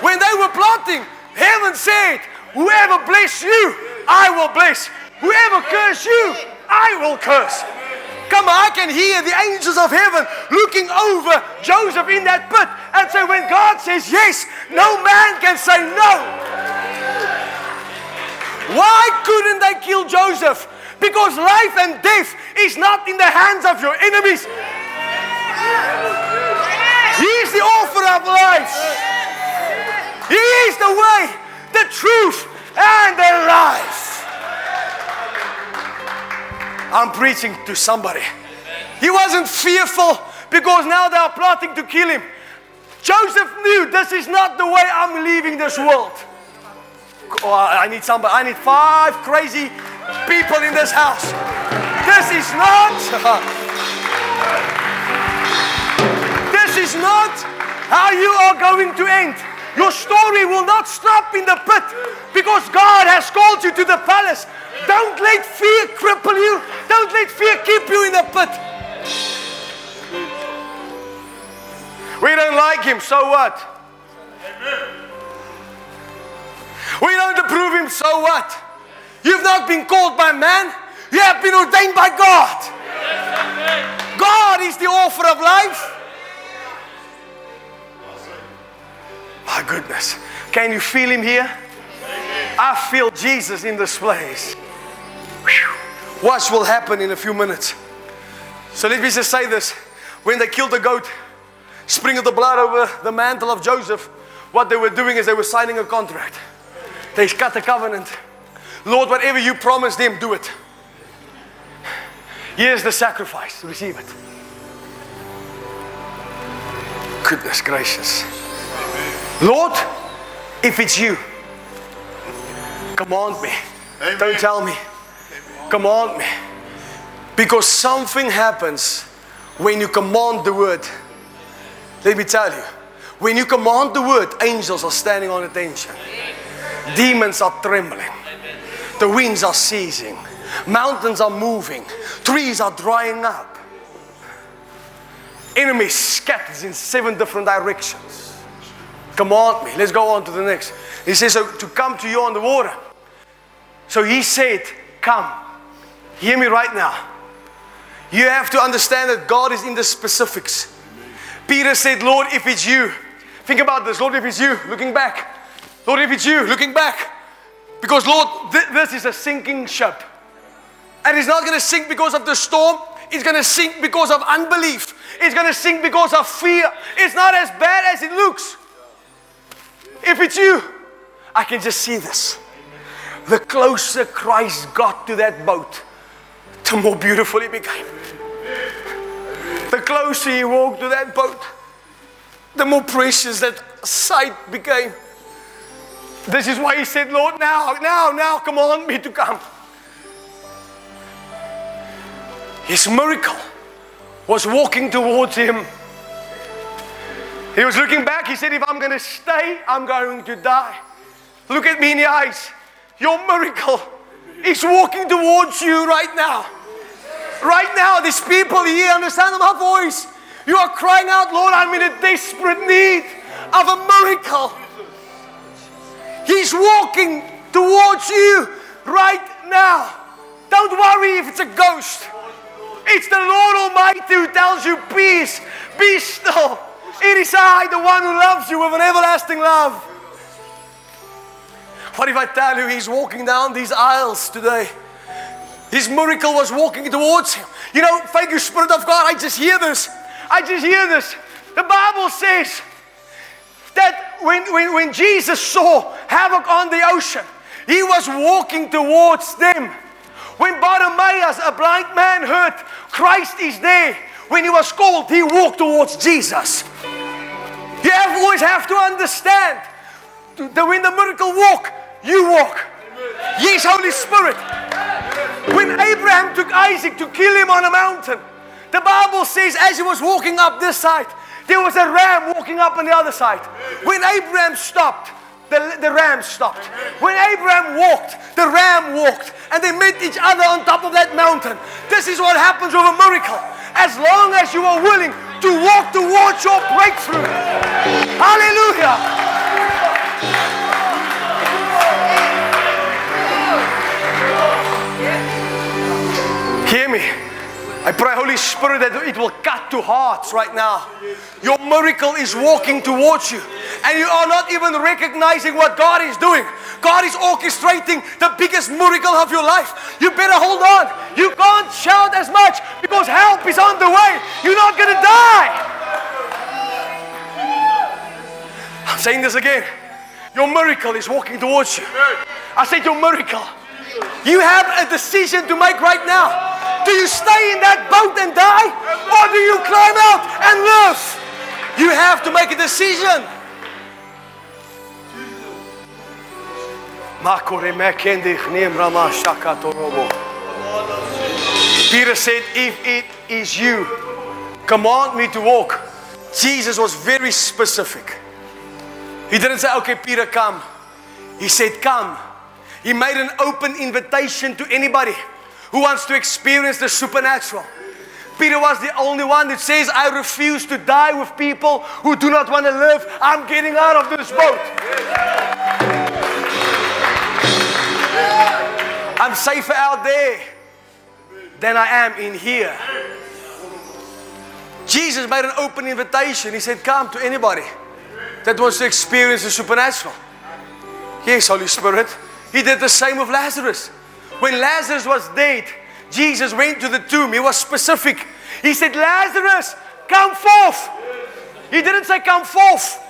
when they were plotting, heaven said, Whoever bless you, I will bless. Whoever curse you, I will curse. Come on, I can hear the angels of heaven looking over Joseph in that pit and say, when God says yes, no man can say no. Why couldn't they kill Joseph? Because life and death is not in the hands of your enemies. He is the author of life. He is the way, the truth, and the life. I'm preaching to somebody. He wasn't fearful because now they are plotting to kill him. Joseph knew this is not the way I'm leaving this world. Oh, I need somebody. I need five crazy people in this house. This is not. this is not how you are going to end. Your story will not stop in the pit because God has called you to the palace. Don't let fear cripple you. Don't let fear keep you in the pit. We don't like him, so what? We don't approve him, so what? You've not been called by man, you have been ordained by God. God is the author of life. My goodness. Can you feel him here? I feel Jesus in this place. Watch will happen in a few minutes. So let me just say this. When they killed the goat, sprinkled the blood over the mantle of Joseph, what they were doing is they were signing a contract. They cut the covenant. Lord, whatever you promised them, do it. Here's the sacrifice. Receive it. Goodness gracious. Lord, if it's you, command me. Amen. Don't tell me. Command me. Because something happens when you command the word. Let me tell you. When you command the word, angels are standing on attention. Demons are trembling. The winds are ceasing. Mountains are moving. Trees are drying up. Enemies scattered in seven different directions. Command me. Let's go on to the next. He says, so to come to you on the water. So he said, Come. Hear me right now. You have to understand that God is in the specifics. Peter said, Lord, if it's you, think about this. Lord, if it's you, looking back. Lord, if it's you, looking back. Because, Lord, th- this is a sinking ship. And it's not going to sink because of the storm, it's going to sink because of unbelief. It's going to sink because of fear. It's not as bad as it looks. If it's you, I can just see this. The closer Christ got to that boat, the more beautiful it became. The closer he walked to that boat, the more precious that sight became. This is why he said, Lord, now, now, now, command me to come. His miracle was walking towards him. He was looking back. He said, If I'm going to stay, I'm going to die. Look at me in the eyes. Your miracle is walking towards you right now. Right now, these people here understand my voice. You are crying out, Lord, I'm in a desperate need of a miracle. He's walking towards you right now. Don't worry if it's a ghost. It's the Lord Almighty who tells you, Peace, be still. It is I, the one who loves you with an everlasting love. What if I tell you He's walking down these aisles today? His miracle was walking towards him. You know, thank you, Spirit of God. I just hear this. I just hear this. The Bible says that when, when, when Jesus saw havoc on the ocean, he was walking towards them. When Bartimaeus, a blind man, heard Christ is there, when he was called, he walked towards Jesus. You have, always have to understand that when the miracle walk, you walk. Yes, Holy Spirit. When Abraham took Isaac to kill him on a mountain, the Bible says as he was walking up this side, there was a ram walking up on the other side. When Abraham stopped, the, the ram stopped. When Abraham walked, the ram walked. And they met each other on top of that mountain. This is what happens with a miracle. As long as you are willing to walk towards your breakthrough. Hallelujah. I pray, Holy Spirit, that it will cut to hearts right now. Your miracle is walking towards you, and you are not even recognizing what God is doing. God is orchestrating the biggest miracle of your life. You better hold on. You can't shout as much because help is on the way. You're not going to die. I'm saying this again. Your miracle is walking towards you. I said, Your miracle. You have a decision to make right now. Do you stay in that boat and die? Or do you climb out and live? You have to make a decision. Peter said, If it is you, command me to walk. Jesus was very specific. He didn't say, Okay, Peter, come. He said, Come. He made an open invitation to anybody who wants to experience the supernatural. Peter was the only one that says, I refuse to die with people who do not want to live. I'm getting out of this boat. I'm safer out there than I am in here. Jesus made an open invitation. He said, Come to anybody that wants to experience the supernatural. Yes, Holy Spirit. He did the same with Lazarus. When Lazarus was dead, Jesus went to the tomb. He was specific. He said, Lazarus, come forth. He didn't say, Come forth.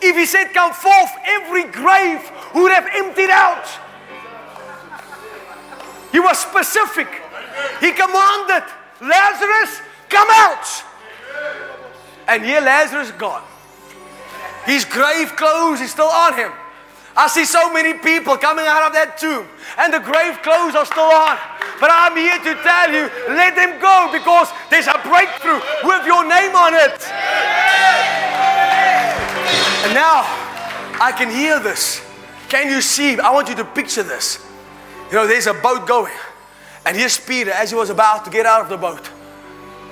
If he said, Come forth, every grave would have emptied out. He was specific. He commanded, Lazarus, come out. And here Lazarus gone. His grave clothes is still on him. I see so many people coming out of that tomb and the grave clothes are still on. But I'm here to tell you, let them go because there's a breakthrough with your name on it. And now I can hear this. Can you see? I want you to picture this. You know, there's a boat going. And here's Peter as he was about to get out of the boat.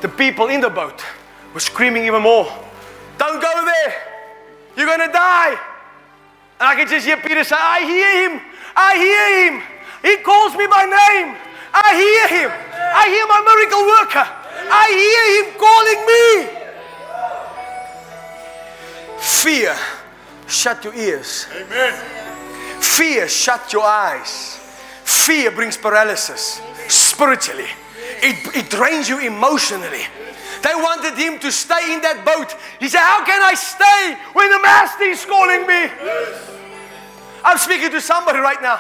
The people in the boat were screaming even more. Don't go there. You're to die. And I can just hear Peter say, I hear him. I hear him. He calls me by name. I hear him. I hear my miracle worker. I hear him calling me. Fear, shut your ears. Amen. Fear, shut your eyes. Fear brings paralysis spiritually, it, it drains you emotionally. They wanted him to stay in that boat. He said, How can I stay when the master is calling me? I'm speaking to somebody right now.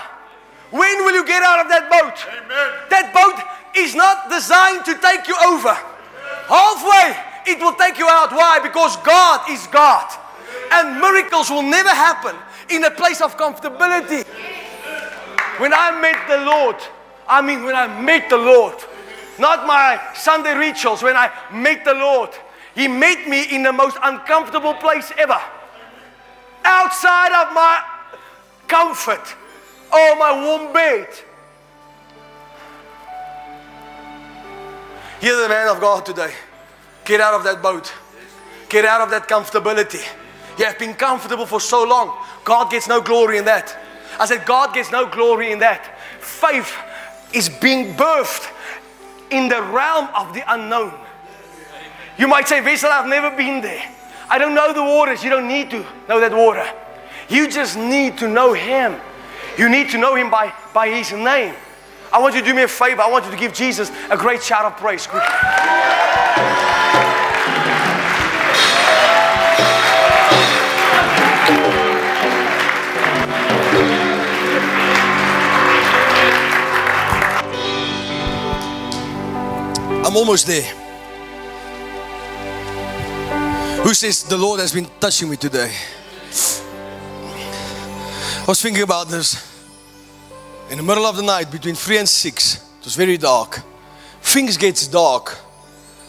When will you get out of that boat? Amen. That boat is not designed to take you over. Halfway, it will take you out. Why? Because God is God. And miracles will never happen in a place of comfortability. When I met the Lord, I mean, when I met the Lord, not my Sunday rituals, when I met the Lord, He met me in the most uncomfortable place ever. Outside of my comfort, oh, my warm bed. Hear the man of God today. Get out of that boat. Get out of that comfortability. You have been comfortable for so long. God gets no glory in that. I said, God gets no glory in that. Faith is being birthed in the realm of the unknown. You might say, Vessel, I've never been there. I don't know the waters. You don't need to know that water. You just need to know Him. You need to know Him by, by His name. I want you to do me a favor. I want you to give Jesus a great shout of praise I'm almost there. Who says the Lord has been touching me today? I was thinking about this in the middle of the night between 3 and 6. It was very dark. Things gets dark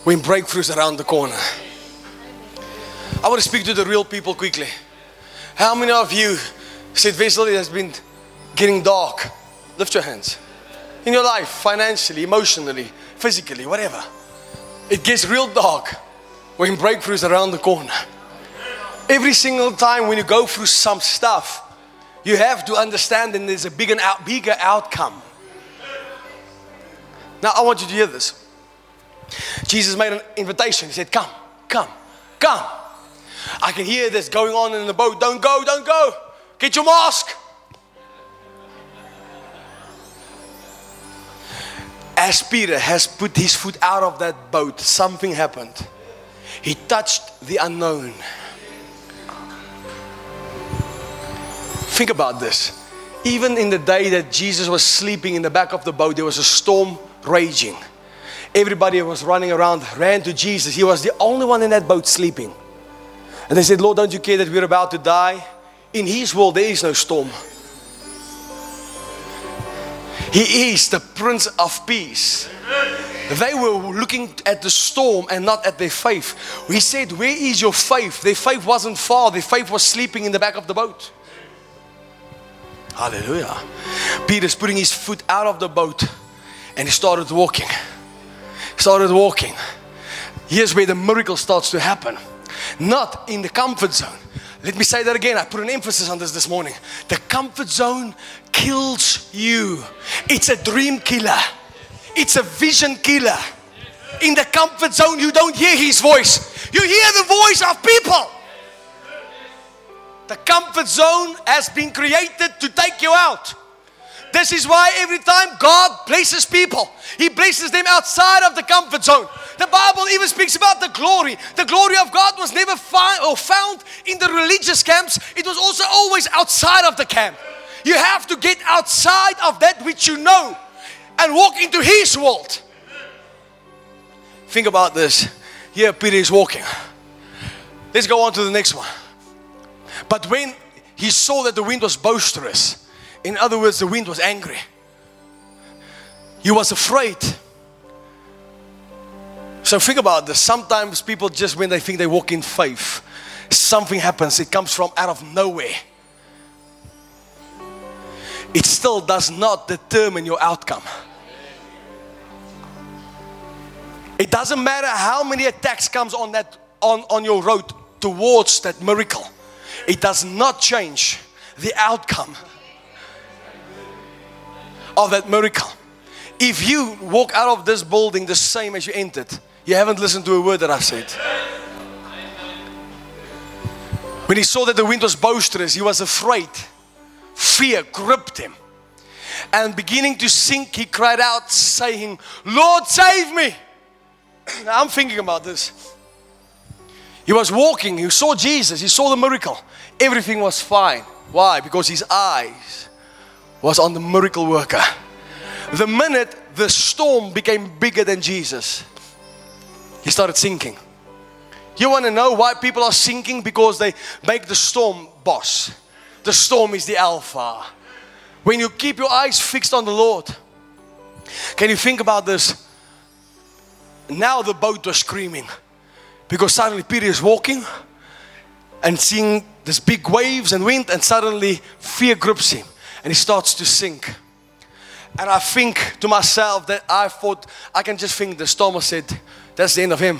when breakthroughs around the corner. I want to speak to the real people quickly. How many of you said Vessel it has been getting dark? Lift your hands. In your life, financially, emotionally, physically, whatever. It gets real dark when breakthroughs around the corner. Every single time when you go through some stuff, you have to understand that there's a bigger, bigger outcome. Now, I want you to hear this. Jesus made an invitation. He said, Come, come, come. I can hear this going on in the boat. Don't go, don't go. Get your mask. As Peter has put his foot out of that boat, something happened. He touched the unknown. Think about this. Even in the day that Jesus was sleeping in the back of the boat, there was a storm raging. Everybody was running around, ran to Jesus. He was the only one in that boat sleeping. And they said, Lord, don't you care that we're about to die? In His world, there is no storm. He is the Prince of Peace. They were looking at the storm and not at their faith. He said, Where is your faith? Their faith wasn't far, their faith was sleeping in the back of the boat. Hallelujah. Peter's putting his foot out of the boat and he started walking. Started walking. Here's where the miracle starts to happen. Not in the comfort zone. Let me say that again. I put an emphasis on this this morning. The comfort zone kills you. It's a dream killer. It's a vision killer. In the comfort zone, you don't hear his voice. You hear the voice of people. The comfort zone has been created to take you out. This is why every time God places people, He places them outside of the comfort zone. The Bible even speaks about the glory. The glory of God was never found or found in the religious camps, it was also always outside of the camp. You have to get outside of that which you know and walk into His world. Think about this. Here, Peter is walking. Let's go on to the next one. But when he saw that the wind was boisterous, in other words, the wind was angry. He was afraid. So think about this. Sometimes people just when they think they walk in faith, something happens. It comes from out of nowhere. It still does not determine your outcome. It doesn't matter how many attacks comes on that on, on your road towards that miracle. It does not change the outcome of that miracle. If you walk out of this building the same as you entered, you haven't listened to a word that I've said. When he saw that the wind was boisterous, he was afraid. Fear gripped him. And beginning to sink, he cried out, saying, Lord, save me. Now I'm thinking about this. He was walking, he saw Jesus, he saw the miracle. Everything was fine. Why? Because his eyes was on the miracle worker. The minute the storm became bigger than Jesus, he started sinking. You want to know why people are sinking? Because they make the storm boss. The storm is the alpha. When you keep your eyes fixed on the Lord, can you think about this? Now the boat was screaming because suddenly Peter is walking and seeing this big waves and wind, and suddenly fear grips him and he starts to sink. And I think to myself that I thought, I can just think the Thomas said, that's the end of him.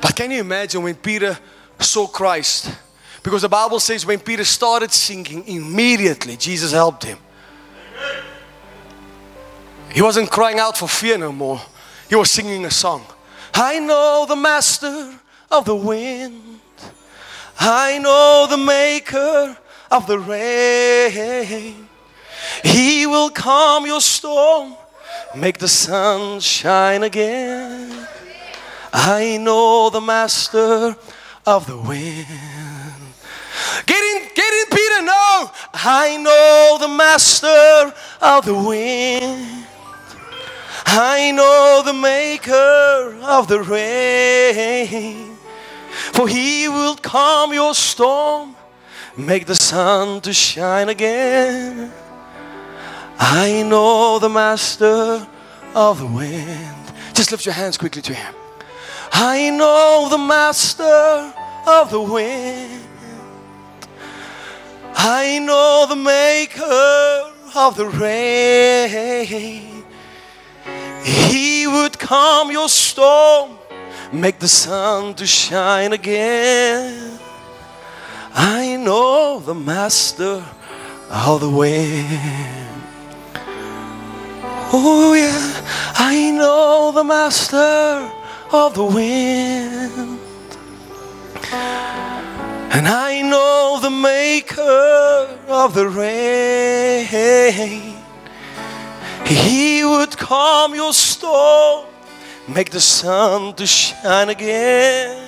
But can you imagine when Peter saw Christ? Because the Bible says when Peter started sinking, immediately Jesus helped him. He wasn't crying out for fear no more, he was singing a song. I know the master of the wind, I know the maker of the rain. He will calm your storm, make the sun shine again. I know the master of the wind. Get in, get in, Peter. No, I know the master of the wind. I know the maker of the rain. For he will calm your storm, make the sun to shine again. I know the master of the wind. Just lift your hands quickly to him. I know the master of the wind. I know the maker of the rain. He would calm your storm, make the sun to shine again. I know the master of the wind. Oh, yeah, I know the master of the wind. And I know the maker of the rain. He would calm your storm, make the sun to shine again.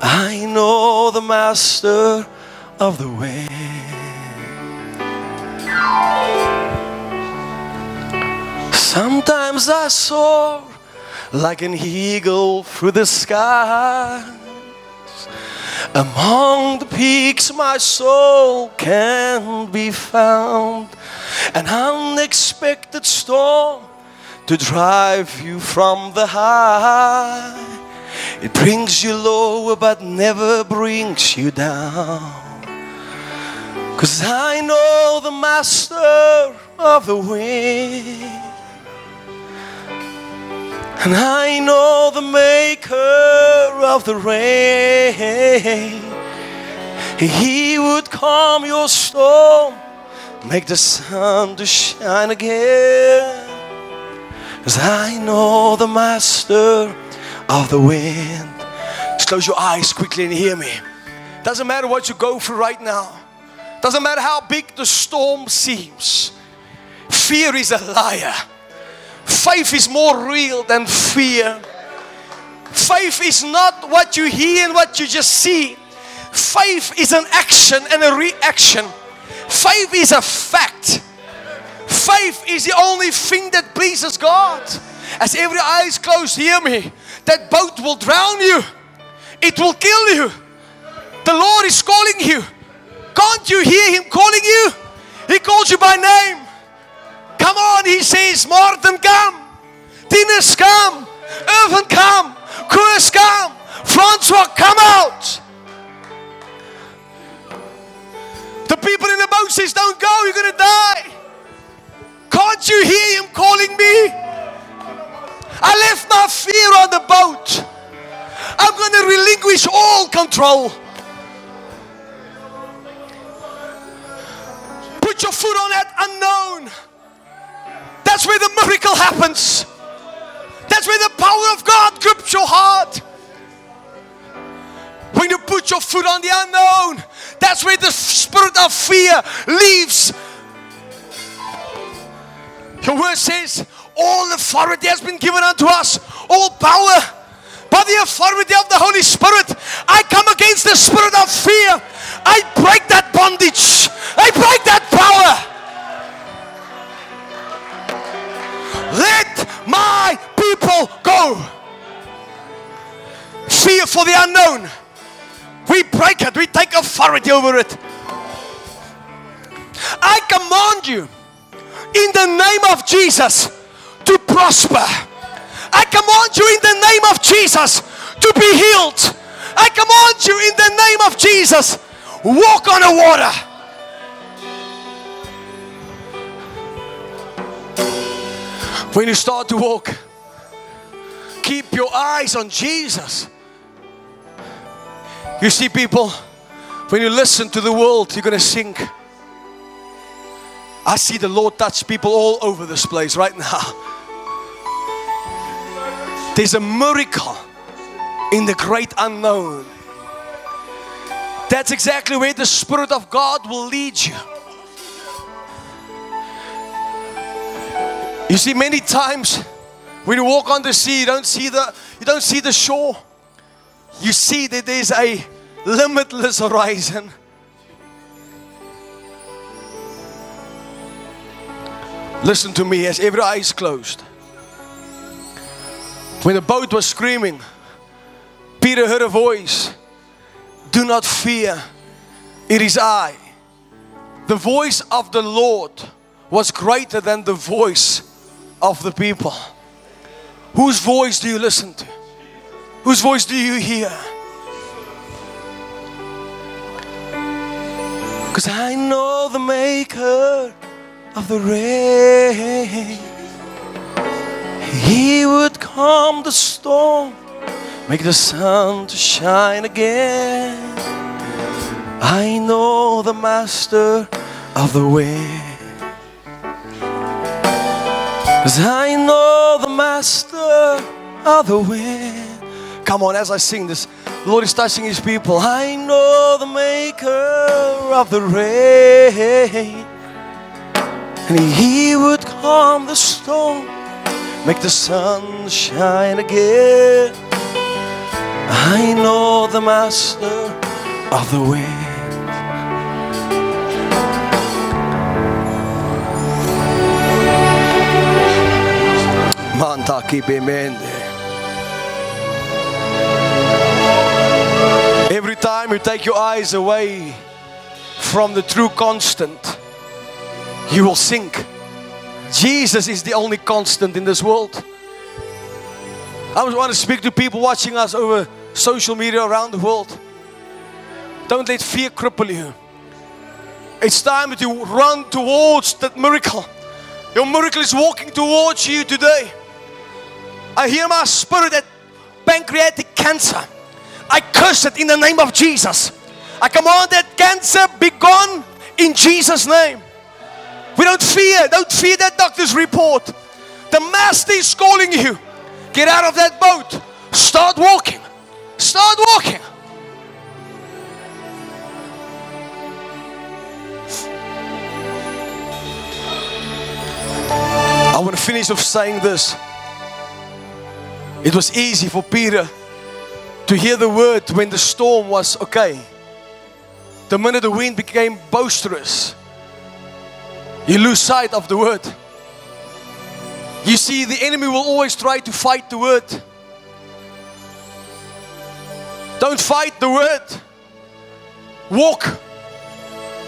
I know the master of the wind. Sometimes I soar like an eagle through the skies. Among the peaks, my soul can be found. An unexpected storm to drive you from the high. It brings you lower, but never brings you down. Cause I know the master of the wind. And I know the maker of the rain. He would calm your storm, make the sun to shine again. Cause I know the master of the wind. Just close your eyes quickly and hear me. Doesn't matter what you go through right now. Doesn't matter how big the storm seems. Fear is a liar. Faith is more real than fear. Faith is not what you hear and what you just see. Faith is an action and a reaction. Faith is a fact. Faith is the only thing that pleases God. As every eye is closed, hear me. That boat will drown you, it will kill you. The Lord is calling you. Can't you hear Him calling you? He calls you by name. Come on, he says, Martin, come. Tinus, come. Irvin, come. Chris, come. Francois, come out. The people in the boat says, don't go, you're going to die. Can't you hear him calling me? I left my fear on the boat. I'm going to relinquish all control. Put your foot on that unknown. That's where the miracle happens. That's where the power of God grips your heart. When you put your foot on the unknown, that's where the spirit of fear leaves. Your word says, All authority has been given unto us, all power by the authority of the Holy Spirit. I come against the spirit of fear. I break that bondage. I break that power. Let my people go. Fear for the unknown. We break it, we take authority over it. I command you in the name of Jesus to prosper. I command you in the name of Jesus to be healed. I command you in the name of Jesus walk on the water. When you start to walk, keep your eyes on Jesus. You see, people, when you listen to the world, you're going to sink. I see the Lord touch people all over this place right now. There's a miracle in the great unknown. That's exactly where the Spirit of God will lead you. You see, many times when you walk on the sea, you don't see the you don't see the shore. You see that there's a limitless horizon. Listen to me as every eye is closed. When the boat was screaming, Peter heard a voice Do not fear, it is I. The voice of the Lord was greater than the voice of the people. Whose voice do you listen to? Whose voice do you hear? Because I know the maker of the rain. He would calm the storm, make the sun to shine again. I know the master of the way. Cause I know the master of the way. Come on, as I sing this, the Lord is touching his people. I know the maker of the rain. And he would calm the storm, make the sun shine again. I know the master of the wind. Bemende. Every time you take your eyes away from the true constant, you will sink. Jesus is the only constant in this world. I want to speak to people watching us over social media around the world. Don't let fear cripple you. It's time that you run towards that miracle. Your miracle is walking towards you today. I hear my spirit that pancreatic cancer. I curse it in the name of Jesus. I command that cancer be gone in Jesus' name. We don't fear. Don't fear that doctor's report. The master is calling you. Get out of that boat. Start walking. Start walking. I want to finish off saying this. It was easy for Peter to hear the word when the storm was okay. The minute the wind became boisterous, you lose sight of the word. You see, the enemy will always try to fight the word. Don't fight the word. Walk.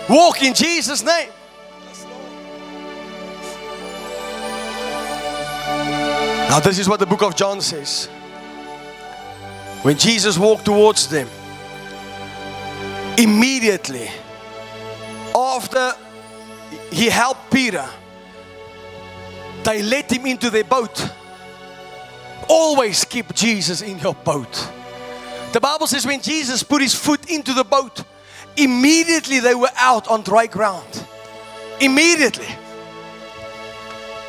Walk in Jesus' name. Now, this is what the book of John says. When Jesus walked towards them, immediately after he helped Peter, they let him into their boat. Always keep Jesus in your boat. The Bible says when Jesus put his foot into the boat, immediately they were out on dry ground. Immediately.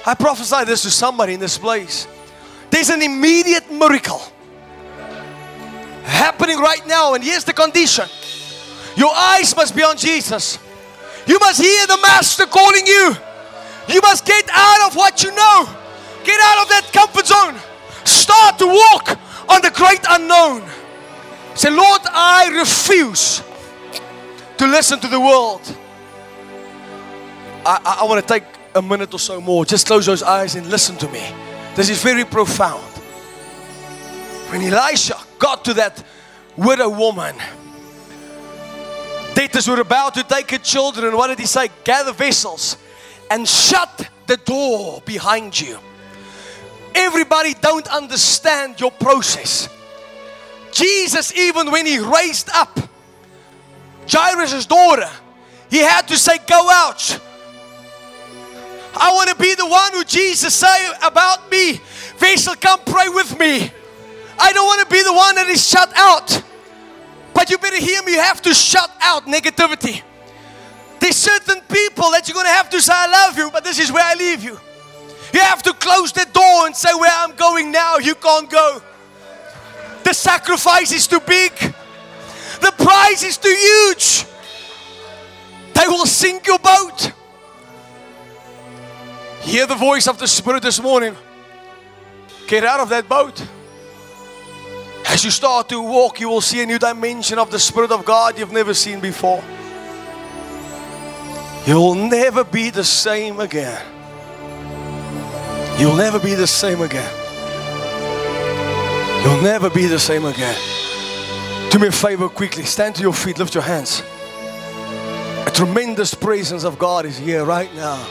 I prophesy this to somebody in this place. There's an immediate miracle happening right now, and here's the condition your eyes must be on Jesus. You must hear the Master calling you. You must get out of what you know, get out of that comfort zone, start to walk on the great unknown. Say, Lord, I refuse to listen to the world. I, I, I want to take a minute or so more. Just close those eyes and listen to me. This is very profound. When Elisha got to that widow woman, debtors were about to take her children. And What did he say? Gather vessels and shut the door behind you. Everybody don't understand your process. Jesus, even when he raised up Jairus' daughter, he had to say, Go out I want to be the one who Jesus say about me. Vessel, come pray with me. I don't want to be the one that is shut out. But you better hear me. You have to shut out negativity. There's certain people that you're going to have to say, I love you, but this is where I leave you. You have to close the door and say, Where I'm going now, you can't go. The sacrifice is too big, the price is too huge. They will sink your boat. Hear the voice of the Spirit this morning. Get out of that boat. As you start to walk, you will see a new dimension of the Spirit of God you've never seen before. You'll never be the same again. You'll never be the same again. You'll never be the same again. Do me a favor quickly. Stand to your feet, lift your hands. A tremendous presence of God is here right now.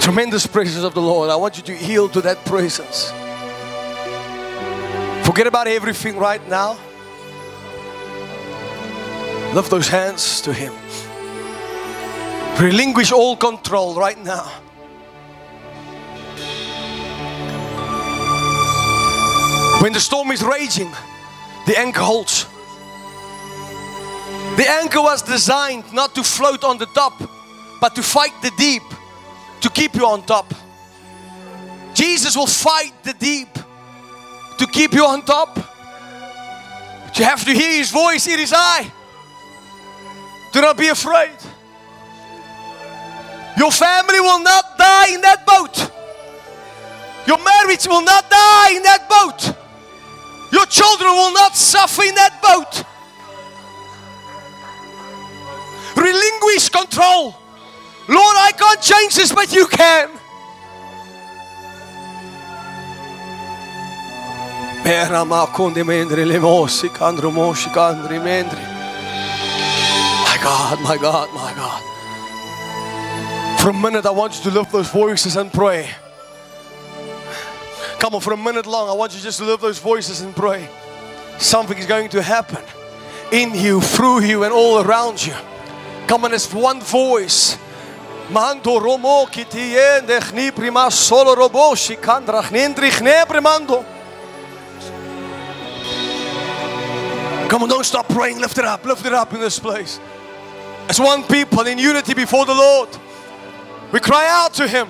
Tremendous presence of the Lord. I want you to yield to that presence. Forget about everything right now. Lift those hands to Him. Relinquish all control right now. When the storm is raging, the anchor holds. The anchor was designed not to float on the top, but to fight the deep, to keep you on top. Jesus will fight the deep to keep you on top. But you have to hear his voice, it is I. Do not be afraid. Your family will not die in that boat. Your marriage will not die in that boat. Your children will not suffer in that boat. Relinquish control. Lord, I can't change this, but you can. My God, my God, my God. For a minute, I want you to lift those voices and pray. Come on, for a minute long, I want you just to lift those voices and pray. Something is going to happen in you, through you, and all around you. Come on, it's one voice. Mando romo kitiende chni prima solo robo shikandra chnendri chne primando. Come on, don't stop praying. Lift it up, lift it up in this place. As one people in unity before the Lord, we cry out to Him.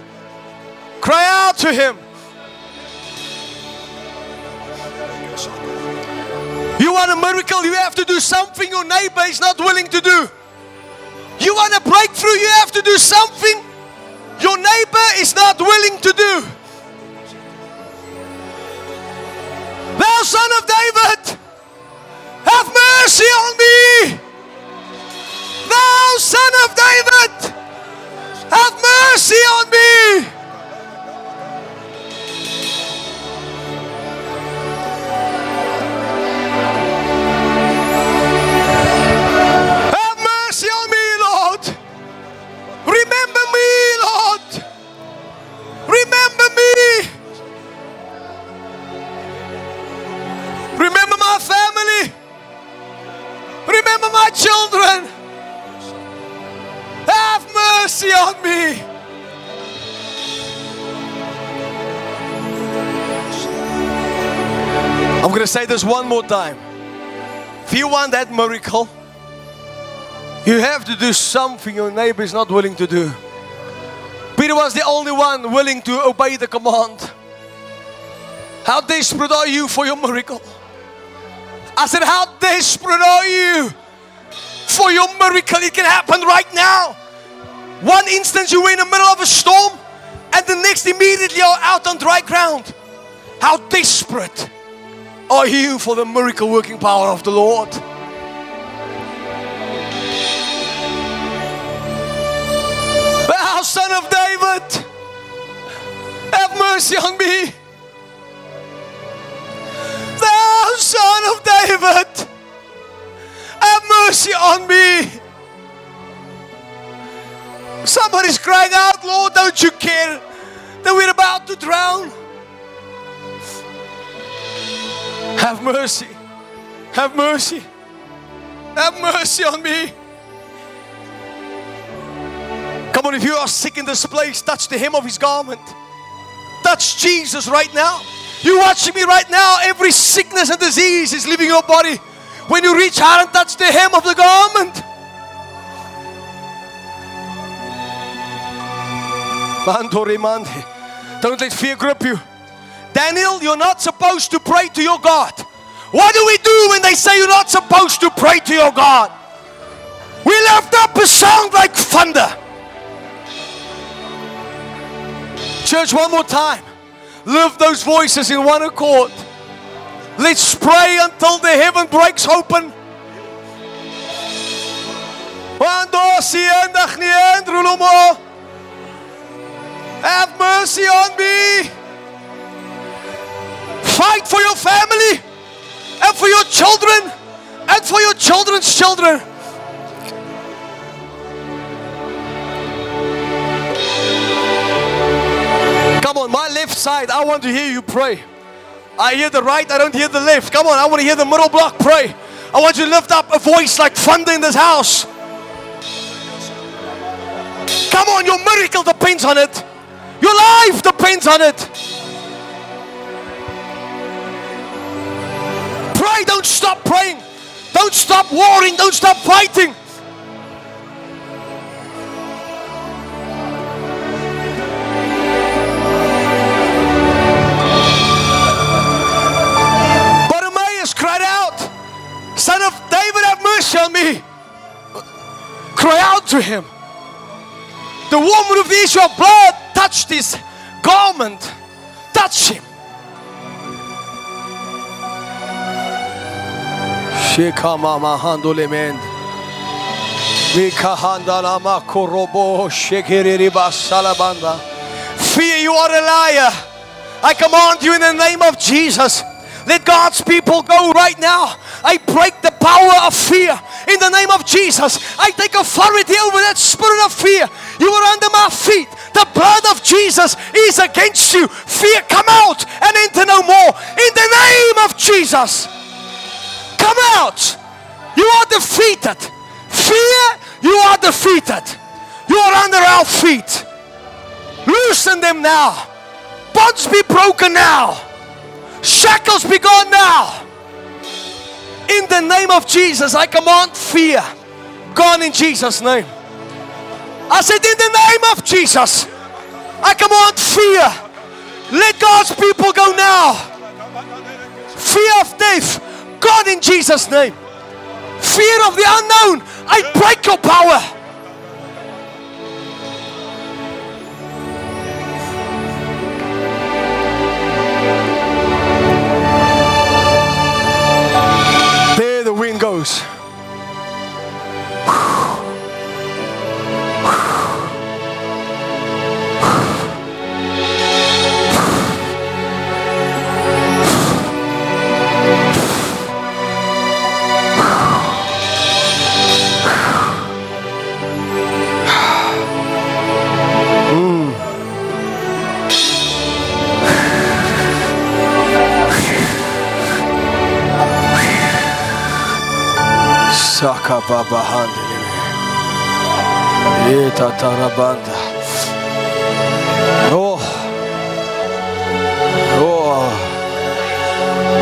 Cry out to Him. You want a miracle, you have to do something your neighbor is not willing to do. You want a breakthrough, you have to do something your neighbor is not willing to do. Thou son of David, have mercy on me. Thou son of David, have mercy on me. Children. Have mercy on me. I'm going to say this one more time. If you want that miracle, you have to do something your neighbor is not willing to do. Peter was the only one willing to obey the command. How desperate are you for your miracle? I said, How desperate are you for your miracle? It can happen right now. One instance you were in the middle of a storm, and the next immediately you're out on dry ground. How desperate are you for the miracle working power of the Lord? Thou son of David, have mercy on me. Thou son of David, mercy on me. Somebody's crying out, Lord, don't you care that we're about to drown? Have mercy. Have mercy. Have mercy on me. Come on, if you are sick in this place, touch the hem of his garment. Touch Jesus right now. You watching me right now, every sickness and disease is leaving your body. When you reach out and touch the hem of the garment. Don't let fear grip you. Daniel, you're not supposed to pray to your God. What do we do when they say you're not supposed to pray to your God? We lift up a sound like thunder. Church, one more time. Lift those voices in one accord. Let's pray until the heaven breaks open. Have mercy on me. Fight for your family and for your children and for your children's children. Come on, my left side, I want to hear you pray. I hear the right, I don't hear the left. Come on, I want to hear the middle block pray. I want you to lift up a voice like thunder in this house. Come on, your miracle depends on it. Your life depends on it. Pray, don't stop praying. Don't stop warring. Don't stop fighting. Son of David, have mercy on me. Cry out to him. The woman of the issue of blood touched his garment. Touch him. Fear, you are a liar. I command you in the name of Jesus. Let God's people go right now. I break the power of fear in the name of Jesus. I take authority over that spirit of fear. You are under my feet. The blood of Jesus is against you. Fear, come out and enter no more. In the name of Jesus. Come out. You are defeated. Fear, you are defeated. You are under our feet. Loosen them now. Bonds be broken now. Shackles be gone now. In the name of Jesus, I command fear gone in Jesus' name. I said, In the name of Jesus, I command fear. Let God's people go now. Fear of death, God in Jesus' name. Fear of the unknown, I break your power. Saka baba handele. Eta tarabanda. Oh. Oh.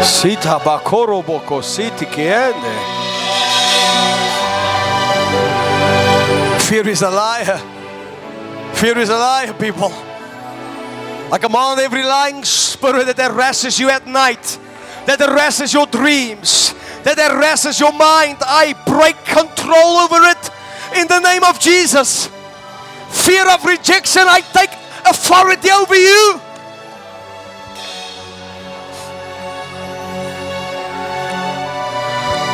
Sita bakoro boko siti kiende. Fear is a liar. Fear is a liar, people. I command every lying spirit that harasses you at night, that harasses your dreams, that harasses your mind. I break control over it in the name of Jesus. Fear of rejection, I take authority over you.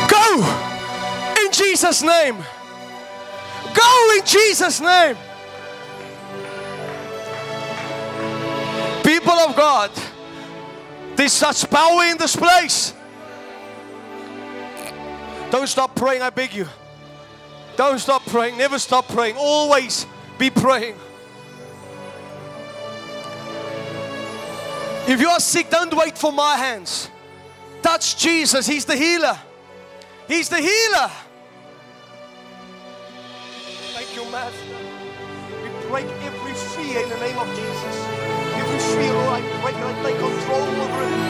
Go in Jesus' name. Go in Jesus' name. People of God, there's such power in this place. Don't stop praying, I beg you. Don't stop praying. Never stop praying. Always be praying. If you are sick, don't wait for my hands. Touch Jesus. He's the healer. He's the healer. Thank you, Master. We break every fear in the name of Jesus. Every fear, I break right